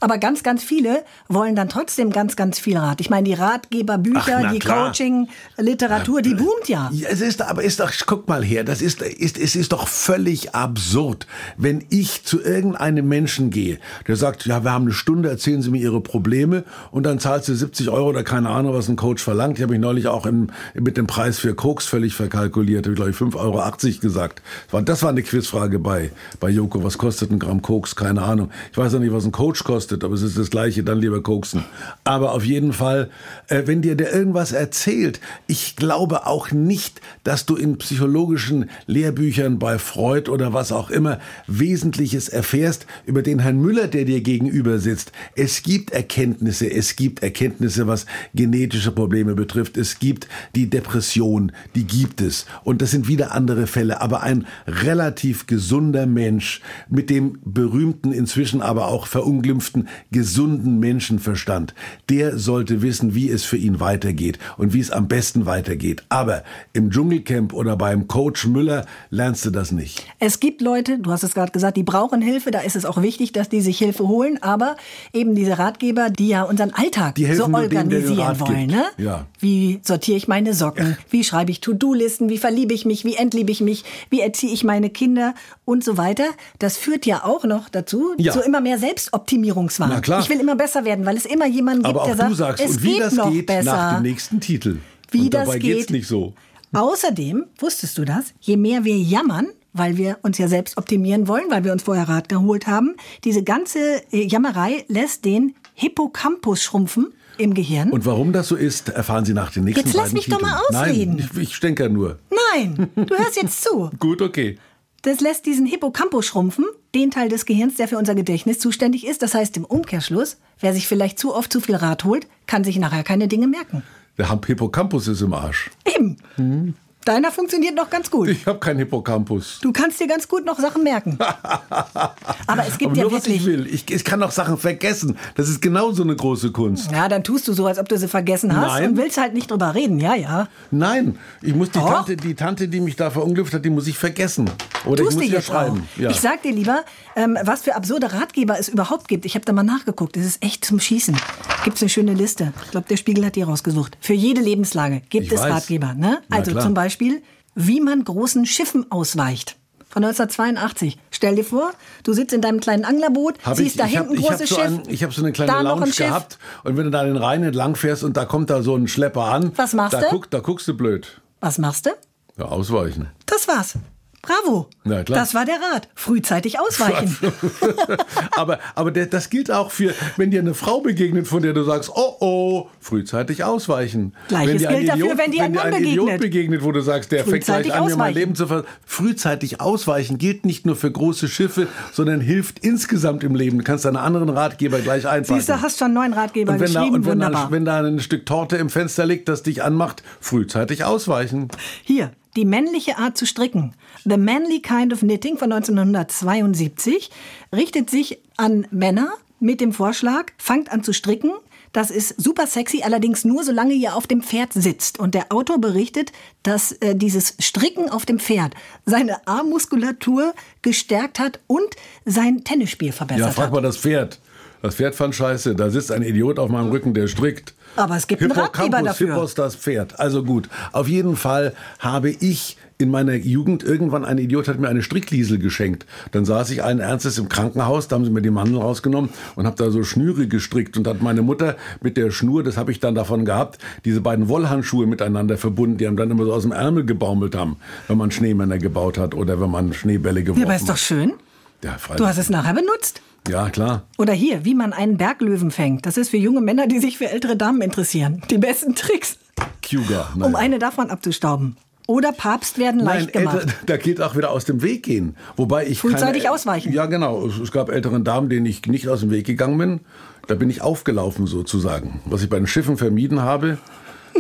Speaker 2: Aber ganz, ganz viele wollen dann trotzdem ganz, ganz viel Rat. Ich meine, die Ratgeberbücher,
Speaker 3: Ach,
Speaker 2: die
Speaker 3: klar.
Speaker 2: Coaching-Literatur, die boomt ja.
Speaker 3: Ja, es ist, aber ist doch, guck mal her, das ist, ist, es ist doch völlig absurd, wenn ich zu irgendeinem Menschen gehe, der sagt, ja, wir haben eine Stunde, erzählen Sie mir Ihre Probleme und dann zahlst du 70 Euro oder keine Ahnung, was ein Coach verlangt. Ich habe mich neulich auch im, mit dem Preis für Koks völlig verkalkuliert, habe ich glaube ich 5,80 Euro gesagt. Das war, das war eine Quizfrage bei, bei Joko, was kostet ein Gramm Koks? Keine Ahnung. Ich weiß auch nicht, was ein Coach kostet, aber es ist das Gleiche, dann lieber koksen. Aber auf jeden Fall, äh, wenn dir der irgendwas erzählt, ich glaube auch nicht, dass du in psychologischen Lehrbüchern bei Freud oder was auch immer Wesentliches erfährst über den Herrn Müller, der dir gegenüber sitzt. Es gibt Erkenntnisse, es gibt Erkenntnisse, was genetische Probleme betrifft. Es gibt die Depression, die gibt es. Und das sind wieder andere Fälle. Aber ein relativ gesunder Mensch mit dem berühmten, inzwischen aber auch verunglimpften, gesunden Menschenverstand, der sollte wissen, wie es für ihn weitergeht und wie es am besten weitergeht. Aber im Dschungelcamp oder beim Coach Müller lernst du das nicht.
Speaker 2: Es gibt Leute, du hast es gerade gesagt, die brauchen Hilfe. Da ist es auch wichtig, dass die sich Hilfe holen. Aber eben diese Ratgeber, die ja unseren Alltag so
Speaker 3: dem,
Speaker 2: organisieren
Speaker 3: Rat
Speaker 2: wollen. Ne?
Speaker 3: Ja.
Speaker 2: Wie sortiere ich meine Socken? Wie schreibe ich To-Do-Listen? Wie verliebe ich mich? Wie entliebe ich mich? Wie erziehe ich meine Kinder? Und so weiter. Das führt ja auch noch dazu,
Speaker 3: Ja.
Speaker 2: zu immer mehr Selbstoptimierungswahn.
Speaker 3: Na klar.
Speaker 2: Ich will immer besser werden, weil es immer jemanden gibt,
Speaker 3: Aber
Speaker 2: der sagt,
Speaker 3: du sagst,
Speaker 2: es
Speaker 3: und wie
Speaker 2: geht
Speaker 3: das
Speaker 2: noch
Speaker 3: geht
Speaker 2: besser.
Speaker 3: nach dem nächsten Titel.
Speaker 2: Wie
Speaker 3: und
Speaker 2: das
Speaker 3: dabei
Speaker 2: geht.
Speaker 3: geht's nicht so.
Speaker 2: Außerdem, wusstest du das, je mehr wir jammern, weil wir uns ja selbst optimieren wollen, weil wir uns vorher Rat geholt haben. Diese ganze äh, Jammerei lässt den Hippocampus schrumpfen im Gehirn.
Speaker 3: Und warum das so ist, erfahren Sie nach den nächsten
Speaker 2: Jetzt lass mich doch
Speaker 3: Titeln.
Speaker 2: mal ausreden.
Speaker 3: Nein, ich, ich denke ja nur.
Speaker 2: Nein, du hörst jetzt zu.
Speaker 3: Gut, okay.
Speaker 2: Das lässt diesen Hippocampus schrumpfen, den Teil des Gehirns, der für unser Gedächtnis zuständig ist. Das heißt im Umkehrschluss, wer sich vielleicht zu oft zu viel Rat holt, kann sich nachher keine Dinge merken.
Speaker 3: Der Hippocampus ist im Arsch.
Speaker 2: Eben. Deiner funktioniert noch ganz gut.
Speaker 3: Ich habe keinen Hippocampus.
Speaker 2: Du kannst dir ganz gut noch Sachen merken. Aber es gibt
Speaker 3: Aber
Speaker 2: ja
Speaker 3: nur, was ich
Speaker 2: wirklich.
Speaker 3: will. Ich, ich kann auch Sachen vergessen. Das ist genauso eine große Kunst.
Speaker 2: Ja, dann tust du so, als ob du sie vergessen hast
Speaker 3: Nein.
Speaker 2: und willst halt nicht drüber reden. Ja, ja.
Speaker 3: Nein, ich muss die
Speaker 2: Doch.
Speaker 3: Tante, die Tante, die mich da verunglückt hat, die muss ich vergessen. Oder
Speaker 2: Tust
Speaker 3: ich muss
Speaker 2: jetzt
Speaker 3: schreiben. Ja.
Speaker 2: Ich sag dir lieber, ähm, was für absurde Ratgeber es überhaupt gibt. Ich habe da mal nachgeguckt. Es ist echt zum Schießen. Gibt's eine schöne Liste. Ich glaube, der Spiegel hat die rausgesucht. Für jede Lebenslage gibt
Speaker 3: Ich
Speaker 2: es
Speaker 3: weiß.
Speaker 2: Ratgeber. Ne? Also zum Beispiel, wie man großen Schiffen ausweicht. Von 1982. Stell dir vor, du sitzt in deinem kleinen Anglerboot,
Speaker 3: Hab
Speaker 2: siehst
Speaker 3: ich,
Speaker 2: da
Speaker 3: ich
Speaker 2: hinten
Speaker 3: hab,
Speaker 2: ein großes
Speaker 3: so
Speaker 2: Schiff.
Speaker 3: ein, ich habe so eine kleine Lounge
Speaker 2: ein
Speaker 3: gehabt und wenn du da den Rhein entlang fährst und da kommt da so ein Schlepper an,
Speaker 2: Was machst
Speaker 3: da,
Speaker 2: du?
Speaker 3: Guck, da guckst du blöd.
Speaker 2: Was machst du?
Speaker 3: Ja, ausweichen.
Speaker 2: Das war's. Bravo.
Speaker 3: Na klar.
Speaker 2: Das war der Rat. Frühzeitig ausweichen.
Speaker 3: aber aber der, das gilt auch für, wenn dir eine Frau begegnet, von der du sagst, oh oh, frühzeitig ausweichen.
Speaker 2: Gleiches
Speaker 3: wenn dir
Speaker 2: gilt dafür,
Speaker 3: Idiot,
Speaker 2: wenn dir ein
Speaker 3: dir
Speaker 2: Mann
Speaker 3: ein Idiot
Speaker 2: begegnet.
Speaker 3: wo du sagst, der fängt gleich an, mir mein. Leben zu ver... Frühzeitig ausweichen gilt nicht nur für große Schiffe, sondern hilft insgesamt im Leben. Du kannst deine anderen Ratgeber gleich einpacken.
Speaker 2: Siehst du, hast schon einen neuen Ratgeber
Speaker 3: und wenn, da,
Speaker 2: geschrieben.
Speaker 3: und wenn, da,
Speaker 2: Wunderbar.
Speaker 3: wenn da ein Stück Torte im Fenster liegt, das dich anmacht, frühzeitig ausweichen.
Speaker 2: Hier, die männliche Art zu stricken. The Manly Kind of Knitting von 1972 richtet sich an Männer mit dem Vorschlag, fangt an zu stricken. Das ist super sexy, allerdings nur solange ihr auf dem Pferd sitzt. Und der Autor berichtet, dass äh, dieses Stricken auf dem Pferd seine Armmuskulatur gestärkt hat und sein Tennisspiel
Speaker 3: Ja,
Speaker 2: verbessert
Speaker 3: frag
Speaker 2: hat.
Speaker 3: mal das Pferd. Das Pferd fand scheiße. Da sitzt ein Idiot auf meinem Rücken, der strickt.
Speaker 2: Aber es gibt einen Ratgeber dafür.
Speaker 3: Hippos, das Pferd. Also gut. Auf jeden Fall habe ich in meiner Jugend irgendwann ein Idiot hat mir eine Strickliesel geschenkt. Dann saß ich allen Ernstes im Krankenhaus, da haben sie mir die Mandel rausgenommen und habe da so Schnüre gestrickt und hat meine Mutter mit der Schnur, das habe ich dann davon gehabt, diese beiden Wollhandschuhe miteinander verbunden, die haben dann immer so aus dem Ärmel gebaumelt haben, wenn man Schneemänner gebaut hat oder wenn man Schneebälle geworfen
Speaker 2: Ja, aber ist doch
Speaker 3: hat.
Speaker 2: schön.
Speaker 3: Ja.
Speaker 2: Du hast es nachher benutzt.
Speaker 3: Ja, klar.
Speaker 2: Oder hier, wie man einen Berglöwen fängt. Das ist für junge Männer, die sich für ältere Damen interessieren. Die besten Tricks,
Speaker 3: Cougar.
Speaker 2: um
Speaker 3: naja.
Speaker 2: eine davon abzustauben. Oder Papst werden leicht
Speaker 3: Nein,
Speaker 2: gemacht.
Speaker 3: älter, da geht auch wieder aus dem Weg gehen. Wobei ich
Speaker 2: Frühzeitig ausweichen.
Speaker 3: Ja, genau. Es, es gab älteren Damen, denen ich nicht aus dem Weg gegangen bin. Da bin ich aufgelaufen sozusagen. Was ich bei den Schiffen vermieden habe,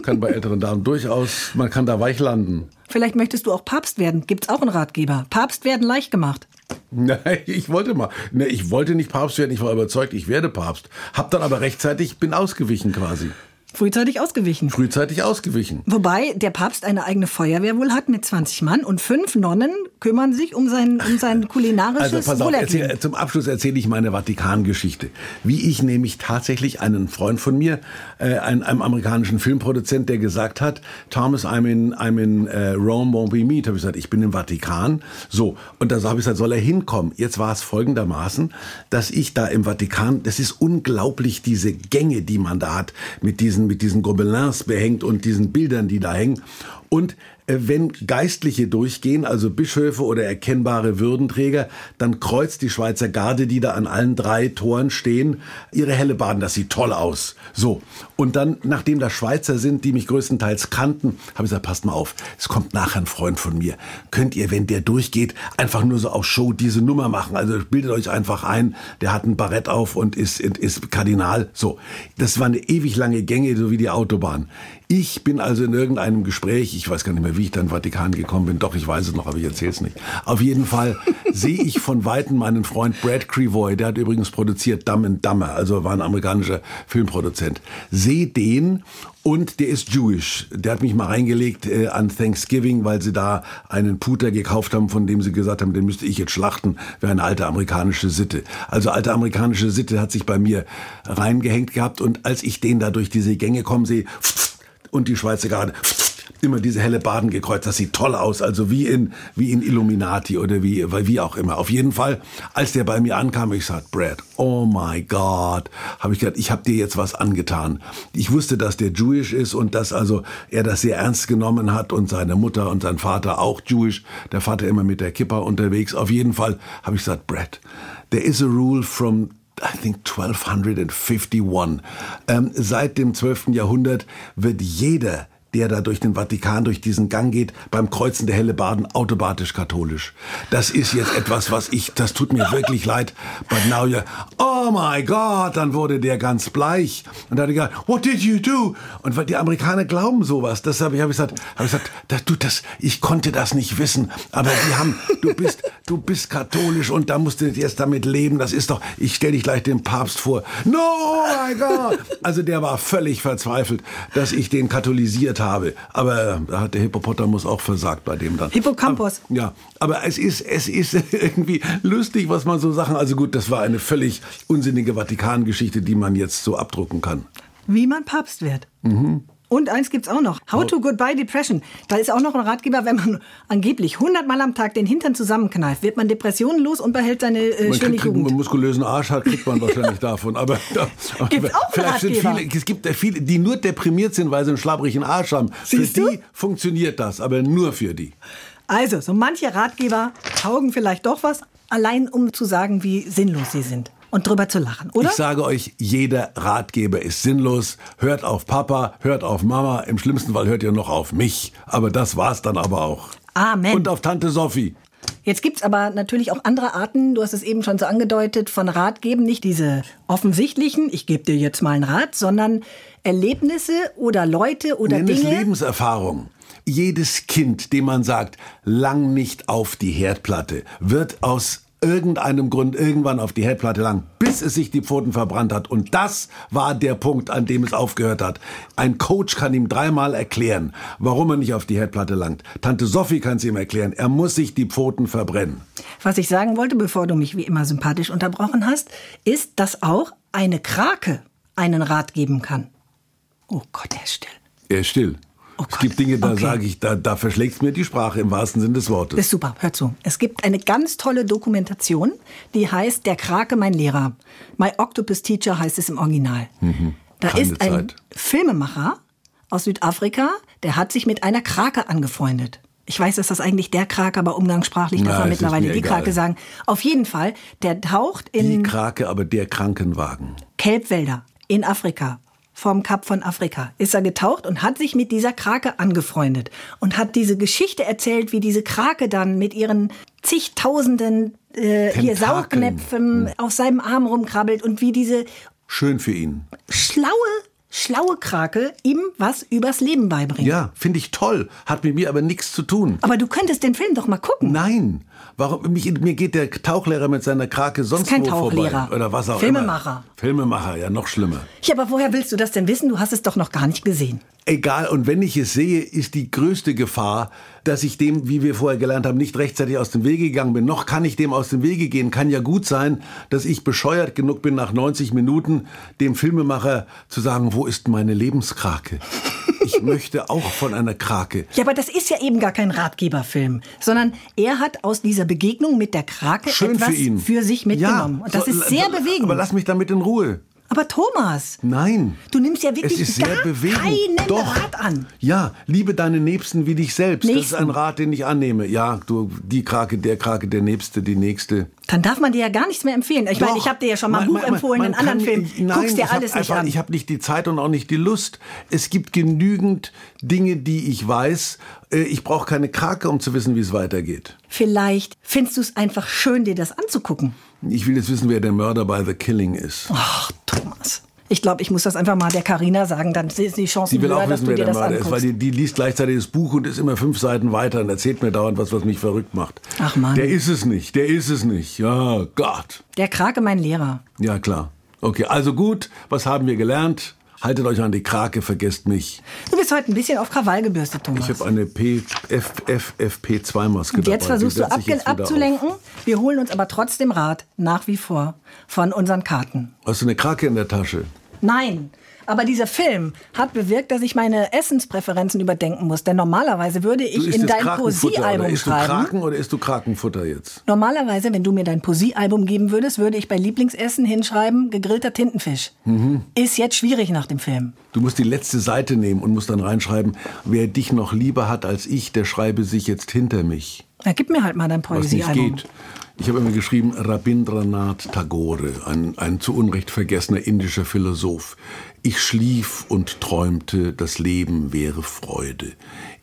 Speaker 3: kann bei älteren Damen durchaus, man kann da weich landen.
Speaker 2: Vielleicht möchtest du auch Papst werden. Gibt's auch einen Ratgeber. Papst werden leicht gemacht.
Speaker 3: Nein, ich wollte mal. Ne, ich wollte nicht Papst werden, ich war überzeugt, ich werde Papst. Hab dann aber rechtzeitig, bin ausgewichen quasi.
Speaker 2: Frühzeitig ausgewichen.
Speaker 3: Frühzeitig ausgewichen.
Speaker 2: Wobei der Papst eine eigene Feuerwehr wohl hat mit 20 Mann und fünf Nonnen kümmern sich um sein, um sein kulinarisches
Speaker 3: Also pass auf, erzähl, zum Abschluss erzähle ich meine Vatikangeschichte. Wie ich nämlich tatsächlich einen Freund von mir, äh, ein, einem amerikanischen Filmproduzent, der gesagt hat, Thomas, I'm in, I'm in äh, Rome, won't we meet? Habe ich gesagt, ich bin im Vatikan. So, und da habe ich gesagt, soll er hinkommen? Jetzt war es folgendermaßen, dass ich da im Vatikan, das ist unglaublich, diese Gänge, die man da hat, mit diesen, mit diesen Gobelins behängt und diesen Bildern, die da hängen. Und wenn Geistliche durchgehen, also Bischöfe oder erkennbare Würdenträger, dann kreuzt die Schweizer Garde, die da an allen drei Toren stehen, ihre Hellebarden. Das sieht toll aus. So. Und dann, nachdem da Schweizer sind, die mich größtenteils kannten, habe ich gesagt, passt mal auf, es kommt nachher ein Freund von mir. Könnt ihr, wenn der durchgeht, einfach nur so auf Show diese Nummer machen? Also bildet euch einfach ein, der hat ein Barett auf und ist, ist Kardinal. So. Das war eine ewig lange Gänge, so wie die Autobahn. Ich bin also in irgendeinem Gespräch, ich weiß gar nicht mehr, wie ich dann in den Vatikan gekommen bin, doch, ich weiß es noch, aber ich erzähle es nicht. Auf jeden Fall sehe ich von Weitem meinen Freund Brad Crevoy, der hat übrigens produziert Dumb and Dumber, also war ein amerikanischer Filmproduzent. Sehe den und der ist Jewish. Der hat mich mal reingelegt äh, an Thanksgiving, weil sie da einen Puter gekauft haben, von dem sie gesagt haben, den müsste ich jetzt schlachten, wäre eine alte amerikanische Sitte. Also alte amerikanische Sitte hat sich bei mir reingehängt gehabt und als ich den da durch diese Gänge kommen sehe, und die Schweizer Garde, immer diese helle Baden gekreuzt. Das sieht toll aus, also wie in, wie in Illuminati oder wie, wie auch immer. Auf jeden Fall, als der bei mir ankam, ich sagte, Brad, oh my God, habe ich gedacht, ich habe dir jetzt was angetan. Ich wusste, dass der Jewish ist und dass also er das sehr ernst genommen hat und seine Mutter und sein Vater auch Jewish. Der Vater immer mit der Kippa unterwegs. Auf jeden Fall habe ich gesagt, Brad, there is a rule from I think 1251. Ähm, seit dem 12. Jahrhundert wird jeder der da durch den Vatikan, durch diesen Gang geht, beim Kreuzen der Hellebarden automatisch katholisch. Das ist jetzt etwas, was ich, das tut mir wirklich leid. But now you're, oh my God, dann wurde der ganz bleich. Und da hat er gesagt, what did you do? Und die Amerikaner glauben sowas. Das habe ich, gesagt, hab ich gesagt, du, das, ich konnte das nicht wissen. Aber die haben, du bist, du bist katholisch und da musst du jetzt damit leben. Das ist doch, ich stelle dich gleich dem Papst vor. No, oh my God. Also der war völlig verzweifelt, dass ich den katholisiert habe. Aber da hat der Hippopotamus auch versagt bei dem dann.
Speaker 2: Hippocampus.
Speaker 3: Aber, ja, aber es ist, es ist irgendwie lustig, was man so Sachen. Also gut, das war eine völlig unsinnige Vatikangeschichte, die man jetzt so abdrucken kann.
Speaker 2: Wie man Papst wird. Mhm. Und eins gibt's auch noch. How to Goodbye Depression. Da ist auch noch ein Ratgeber, wenn man angeblich 100 Mal am Tag den Hintern zusammenkneift, wird man Depressionen los und behält seine äh,
Speaker 3: man
Speaker 2: schöne
Speaker 3: kriegt,
Speaker 2: Jugend.
Speaker 3: Wenn man muskulösen Arsch hat, kriegt man wahrscheinlich davon. Aber,
Speaker 2: Gibt's auch
Speaker 3: vielleicht sind viele, es gibt viele, die nur deprimiert sind, weil sie einen schlabbrigen Arsch haben.
Speaker 2: Siehst
Speaker 3: für
Speaker 2: du?
Speaker 3: die funktioniert das, aber nur für die.
Speaker 2: Also, so manche Ratgeber taugen vielleicht doch was, allein um zu sagen, wie sinnlos sie sind. Und drüber zu lachen, oder?
Speaker 3: Ich sage euch, jeder Ratgeber ist sinnlos. Hört auf Papa, hört auf Mama. Im schlimmsten Fall hört ihr noch auf mich. Aber das war's dann aber auch.
Speaker 2: Amen.
Speaker 3: Und auf Tante Sophie.
Speaker 2: Jetzt gibt's aber natürlich auch andere Arten, du hast es eben schon so angedeutet, von Ratgeben. Nicht diese offensichtlichen, ich gebe dir jetzt mal einen Rat, sondern Erlebnisse oder Leute oder
Speaker 3: Nenn es
Speaker 2: Dinge.
Speaker 3: Lebenserfahrung. Jedes Kind, dem man sagt, lang nicht auf die Herdplatte, wird aus irgendeinem Grund irgendwann auf die Herdplatte lang, bis es sich die Pfoten verbrannt hat. Und das war der Punkt, an dem es aufgehört hat. Ein Coach kann ihm dreimal erklären, warum er nicht auf die Herdplatte langt. Tante Sophie kann es ihm erklären. Er muss sich die Pfoten verbrennen.
Speaker 2: Was ich sagen wollte, bevor du mich wie immer sympathisch unterbrochen hast, ist, dass auch eine Krake einen Rat geben kann. Oh Gott, er ist still.
Speaker 3: Er ist still.
Speaker 2: Oh
Speaker 3: es gibt Dinge, da
Speaker 2: Okay.
Speaker 3: sage ich, da, da verschlägt mir die Sprache im wahrsten Sinne des Wortes.
Speaker 2: Das ist super, hör zu. Es gibt eine ganz tolle Dokumentation, die heißt Der Krake, mein Lehrer. My Octopus Teacher heißt es im Original. Da
Speaker 3: Keine
Speaker 2: ist ein
Speaker 3: Zeit.
Speaker 2: Filmemacher aus Südafrika, der hat sich mit einer Krake angefreundet. Ich weiß, dass das eigentlich der Krake, aber umgangssprachlich darf man mittlerweile die
Speaker 3: egal.
Speaker 2: Krake sagen. Auf jeden Fall, der taucht
Speaker 3: die
Speaker 2: in
Speaker 3: Krake, aber der Krankenwagen.
Speaker 2: Kelbwälder in Afrika. Vom Kap von Afrika ist er getaucht und hat sich mit dieser Krake angefreundet und hat diese Geschichte erzählt, wie diese Krake dann mit ihren zigtausenden äh, hier
Speaker 3: Tentakeln.
Speaker 2: Saugnäpfen auf seinem Arm rumkrabbelt und wie diese
Speaker 3: Schön für ihn.
Speaker 2: schlaue, schlaue Krake ihm was übers Leben beibringt.
Speaker 3: Ja, finde ich toll. Hat mit mir aber nichts zu tun.
Speaker 2: Aber du könntest den Film doch mal gucken.
Speaker 3: Nein. Warum? Mich, mir geht der Tauchlehrer mit seiner Krake sonst
Speaker 2: kein
Speaker 3: wo
Speaker 2: Tauchlehrer.
Speaker 3: vorbei. Oder was auch
Speaker 2: Filmemacher.
Speaker 3: immer. Filmemacher, ja, noch schlimmer.
Speaker 2: Ja, aber woher willst du das denn wissen? Du hast es doch noch gar nicht gesehen.
Speaker 3: Egal, und wenn ich es sehe, ist die größte Gefahr, dass ich dem, wie wir vorher gelernt haben, nicht rechtzeitig aus dem Wege gegangen bin. Noch kann ich dem aus dem Wege gehen. Kann ja gut sein, dass ich bescheuert genug bin, nach 90 Minuten dem Filmemacher zu sagen, wo ist meine Lebenskrake? Ich möchte auch von einer Krake.
Speaker 2: Ja, aber das ist ja eben gar kein Ratgeberfilm, sondern er hat aus dieser Begegnung mit der Krake
Speaker 3: Schön
Speaker 2: etwas
Speaker 3: für ihn.
Speaker 2: sich mitgenommen.
Speaker 3: Ja,
Speaker 2: Und das
Speaker 3: so,
Speaker 2: ist sehr bewegend.
Speaker 3: Aber lass mich damit in Ruhe.
Speaker 2: Aber Thomas,
Speaker 3: Nein.
Speaker 2: du nimmst ja wirklich
Speaker 3: es ist sehr bewegend.
Speaker 2: keinen
Speaker 3: Doch.
Speaker 2: Rat an.
Speaker 3: Ja, liebe deine Nächsten wie dich selbst. Das ist
Speaker 2: Nächsten.
Speaker 3: ein Rat, den ich annehme. Ja, du, die Krake, der Krake, der Nächste, die Nächste.
Speaker 2: Dann darf man dir ja gar nichts mehr empfehlen. Ich meine,
Speaker 3: Doch.
Speaker 2: ich habe dir ja schon mal ein Buch
Speaker 3: man-
Speaker 2: empfohlen, einen anderen Film.
Speaker 3: Nein,
Speaker 2: Guckst dir
Speaker 3: ich hab
Speaker 2: alles nicht
Speaker 3: einfach,
Speaker 2: an.
Speaker 3: Ich habe nicht die Zeit und auch nicht die Lust. Es gibt genügend Dinge, die ich weiß. Äh, Ich brauche keine Krake, um zu wissen, wie es weitergeht.
Speaker 2: Vielleicht findest du es einfach schön, dir das anzugucken.
Speaker 3: Ich will jetzt wissen, wer der Mörder bei The Killing ist.
Speaker 2: Ach, Thomas. Ich glaube, ich muss das einfach mal der Karina sagen, dann sind die
Speaker 3: will
Speaker 2: höher,
Speaker 3: auch
Speaker 2: dass
Speaker 3: wissen,
Speaker 2: du
Speaker 3: wer
Speaker 2: dir
Speaker 3: der
Speaker 2: das
Speaker 3: Mörder ist, weil die, die liest gleichzeitig das Buch und ist immer fünf Seiten weiter und erzählt mir dauernd was, was mich verrückt macht.
Speaker 2: Ach, Mann.
Speaker 3: Der ist es nicht, der ist es nicht. Ja, Gott.
Speaker 2: Der Krake, mein Lehrer.
Speaker 3: Ja, klar. Okay, also gut, was haben wir gelernt? Haltet euch an die Krake, vergesst mich.
Speaker 2: Du bist heute ein bisschen auf Krawall gebürstet, Thomas.
Speaker 3: Ich habe eine FFFP2-Maske
Speaker 2: Und jetzt
Speaker 3: dabei.
Speaker 2: versuchst du abge
Speaker 3: jetzt
Speaker 2: abzulenken. Wir holen uns aber trotzdem Rat, nach wie vor, von unseren Karten.
Speaker 3: Auf. Hast du eine Krake in der Tasche?
Speaker 2: Nein. Aber dieser Film hat bewirkt, dass ich meine Essenspräferenzen überdenken muss. Denn normalerweise würde ich in dein Poesiealbum
Speaker 3: isst du
Speaker 2: schreiben.
Speaker 3: Kraken oder isst du Krakenfutter jetzt?
Speaker 2: Normalerweise, wenn du mir dein Poesiealbum geben würdest, würde ich bei Lieblingsessen hinschreiben, gegrillter Tintenfisch.
Speaker 3: Mhm.
Speaker 2: Ist jetzt schwierig nach dem Film.
Speaker 3: Du musst die letzte Seite nehmen und musst dann reinschreiben, wer dich noch lieber hat als ich, der schreibe sich jetzt hinter mich.
Speaker 2: Na, gib mir halt mal dein
Speaker 3: Was nicht
Speaker 2: Poesiealbum.
Speaker 3: geht. Ich habe immer geschrieben, Rabindranath Tagore, ein, ein zu Unrecht vergessener indischer Philosoph. Ich schlief und träumte, das Leben wäre Freude.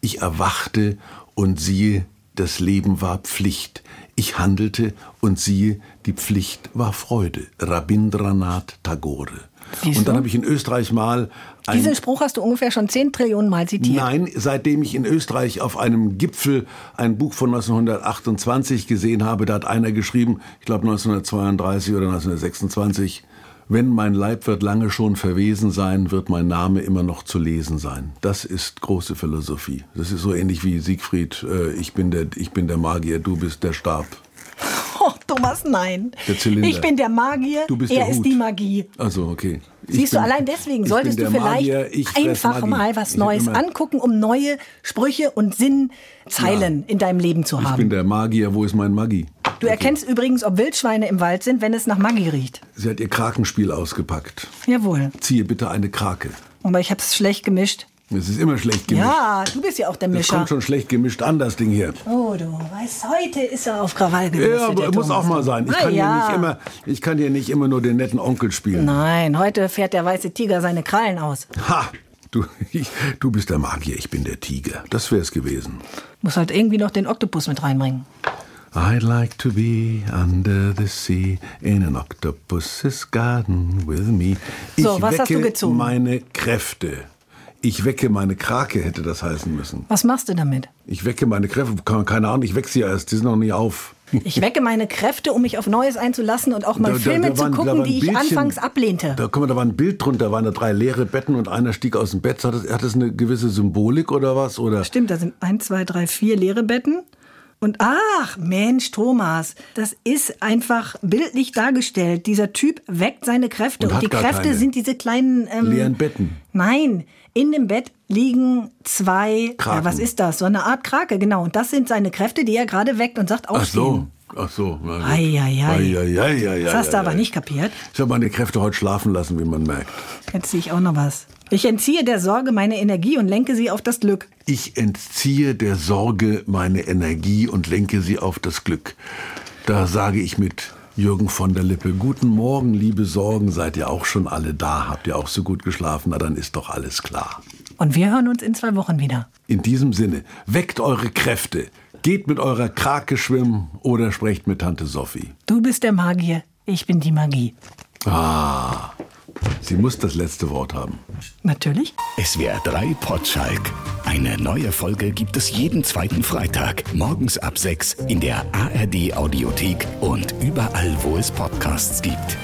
Speaker 3: Ich erwachte und siehe, das Leben war Pflicht. Ich handelte und siehe, die Pflicht war Freude. Rabindranath Tagore. Und dann habe ich in Österreich mal
Speaker 2: Diesen Spruch hast du ungefähr schon 10 Trillionen Mal zitiert.
Speaker 3: Nein, seitdem ich in Österreich auf einem Gipfel ein Buch von 1928 gesehen habe, da hat einer geschrieben, ich glaube 1932 oder 1926, wenn mein Leib wird lange schon verwesen sein, wird mein Name immer noch zu lesen sein. Das ist große Philosophie. Das ist so ähnlich wie Siegfried, äh, ich, bin der, ich bin der Magier, du bist der Stab.
Speaker 2: Oh, Thomas, nein.
Speaker 3: Der Zylinder.
Speaker 2: Ich bin der Magier,
Speaker 3: Du bist
Speaker 2: er
Speaker 3: der
Speaker 2: ist die Magie.
Speaker 3: Also, okay. Ich
Speaker 2: Siehst du,
Speaker 3: bin-
Speaker 2: allein deswegen
Speaker 3: ich
Speaker 2: solltest du vielleicht
Speaker 3: Magier, ich
Speaker 2: einfach mal was
Speaker 3: Ich
Speaker 2: Neues angucken, um neue Sprüche und Sinnzeilen in deinem Leben zu
Speaker 3: Ich
Speaker 2: haben.
Speaker 3: bin der Magier, wo ist mein Maggi?
Speaker 2: Du erkennst übrigens, ob Wildschweine im Wald sind, wenn es nach Maggi riecht.
Speaker 3: Sie hat ihr Krakenspiel ausgepackt.
Speaker 2: Jawohl.
Speaker 3: Ziehe bitte eine Krake.
Speaker 2: Aber ich habe es schlecht gemischt.
Speaker 3: Es ist immer schlecht gemischt.
Speaker 2: Ja, du bist ja auch der
Speaker 3: Das
Speaker 2: Mischer.
Speaker 3: kommt schon schlecht gemischt an, das Ding hier.
Speaker 2: Oh, du weißt, heute ist er auf Krawall gebürstet.
Speaker 3: Ja, aber muss auch mal sein. Ich kann,
Speaker 2: ja.
Speaker 3: hier nicht immer, ich kann hier nicht immer nur den netten Onkel spielen.
Speaker 2: Nein, heute fährt der weiße Tiger seine Krallen aus.
Speaker 3: Ha! Du, ich, du bist der Magier, ich bin der Tiger. Das wär's gewesen.
Speaker 2: Muss halt irgendwie noch den Oktopus mit reinbringen.
Speaker 3: I'd like to be under the sea in an octopus's garden with me. Ich
Speaker 2: So, was
Speaker 3: wecke
Speaker 2: hast du gezogen?
Speaker 3: meine Kräfte. Ich wecke meine Krake, hätte das heißen müssen.
Speaker 2: Was machst du damit?
Speaker 3: Ich wecke meine Kräfte. Keine Ahnung, ich wecke sie erst. Die sind noch nicht auf.
Speaker 2: Ich wecke meine Kräfte, um mich auf Neues einzulassen und auch mal
Speaker 3: Da- da-
Speaker 2: Filme
Speaker 3: da
Speaker 2: zu
Speaker 3: waren- da
Speaker 2: gucken, die ich
Speaker 3: Bildchen-
Speaker 2: anfangs ablehnte.
Speaker 3: Da, guck mal, da war ein Bild drunter, da waren da drei leere Betten und einer stieg aus dem Bett. Hat das, hat das eine gewisse Symbolik oder was? Oder?
Speaker 2: Stimmt, da sind eins, zwei, drei, vier leere Betten. Und ach, Mensch, Thomas, das ist einfach bildlich dargestellt. Dieser Typ weckt seine Kräfte
Speaker 3: Und
Speaker 2: und, die Kräfte sind diese kleinen ähm,
Speaker 3: Leeren Betten.
Speaker 2: Nein, in dem Bett liegen zwei.
Speaker 3: Kraken.
Speaker 2: Ja, was ist das? So eine Art Krake, genau. Und das sind seine Kräfte, die er gerade weckt und sagt
Speaker 3: Ach so.
Speaker 2: aufstehen.
Speaker 3: Ach so. na gut.
Speaker 2: Ei, ei, ei.
Speaker 3: Ei, ei, ei, ei,
Speaker 2: Das hast du aber nicht kapiert.
Speaker 3: Ich habe meine Kräfte heute schlafen lassen, wie man merkt.
Speaker 2: Jetzt sehe ich auch noch was. Ich entziehe der Sorge meine Energie und lenke sie auf das Glück.
Speaker 3: Ich entziehe der Sorge meine Energie und lenke sie auf das Glück. Da sage ich mit Jürgen von der Lippe, guten Morgen, liebe Sorgen, seid ihr auch schon alle da? Habt ihr auch so gut geschlafen? Na, dann ist doch alles klar.
Speaker 2: Und wir hören uns in zwei Wochen wieder.
Speaker 3: In diesem Sinne, weckt eure Kräfte, geht mit eurer Krake schwimmen oder sprecht mit Tante Sophie.
Speaker 2: Du bist der Magier, ich bin die Magie.
Speaker 3: Ah, sie muss das letzte Wort haben.
Speaker 2: Natürlich.
Speaker 1: SWR 3 Potschalk. Eine neue Folge gibt es jeden zweiten Freitag, morgens ab 6 in der ARD Audiothek und überall, wo es Podcasts gibt.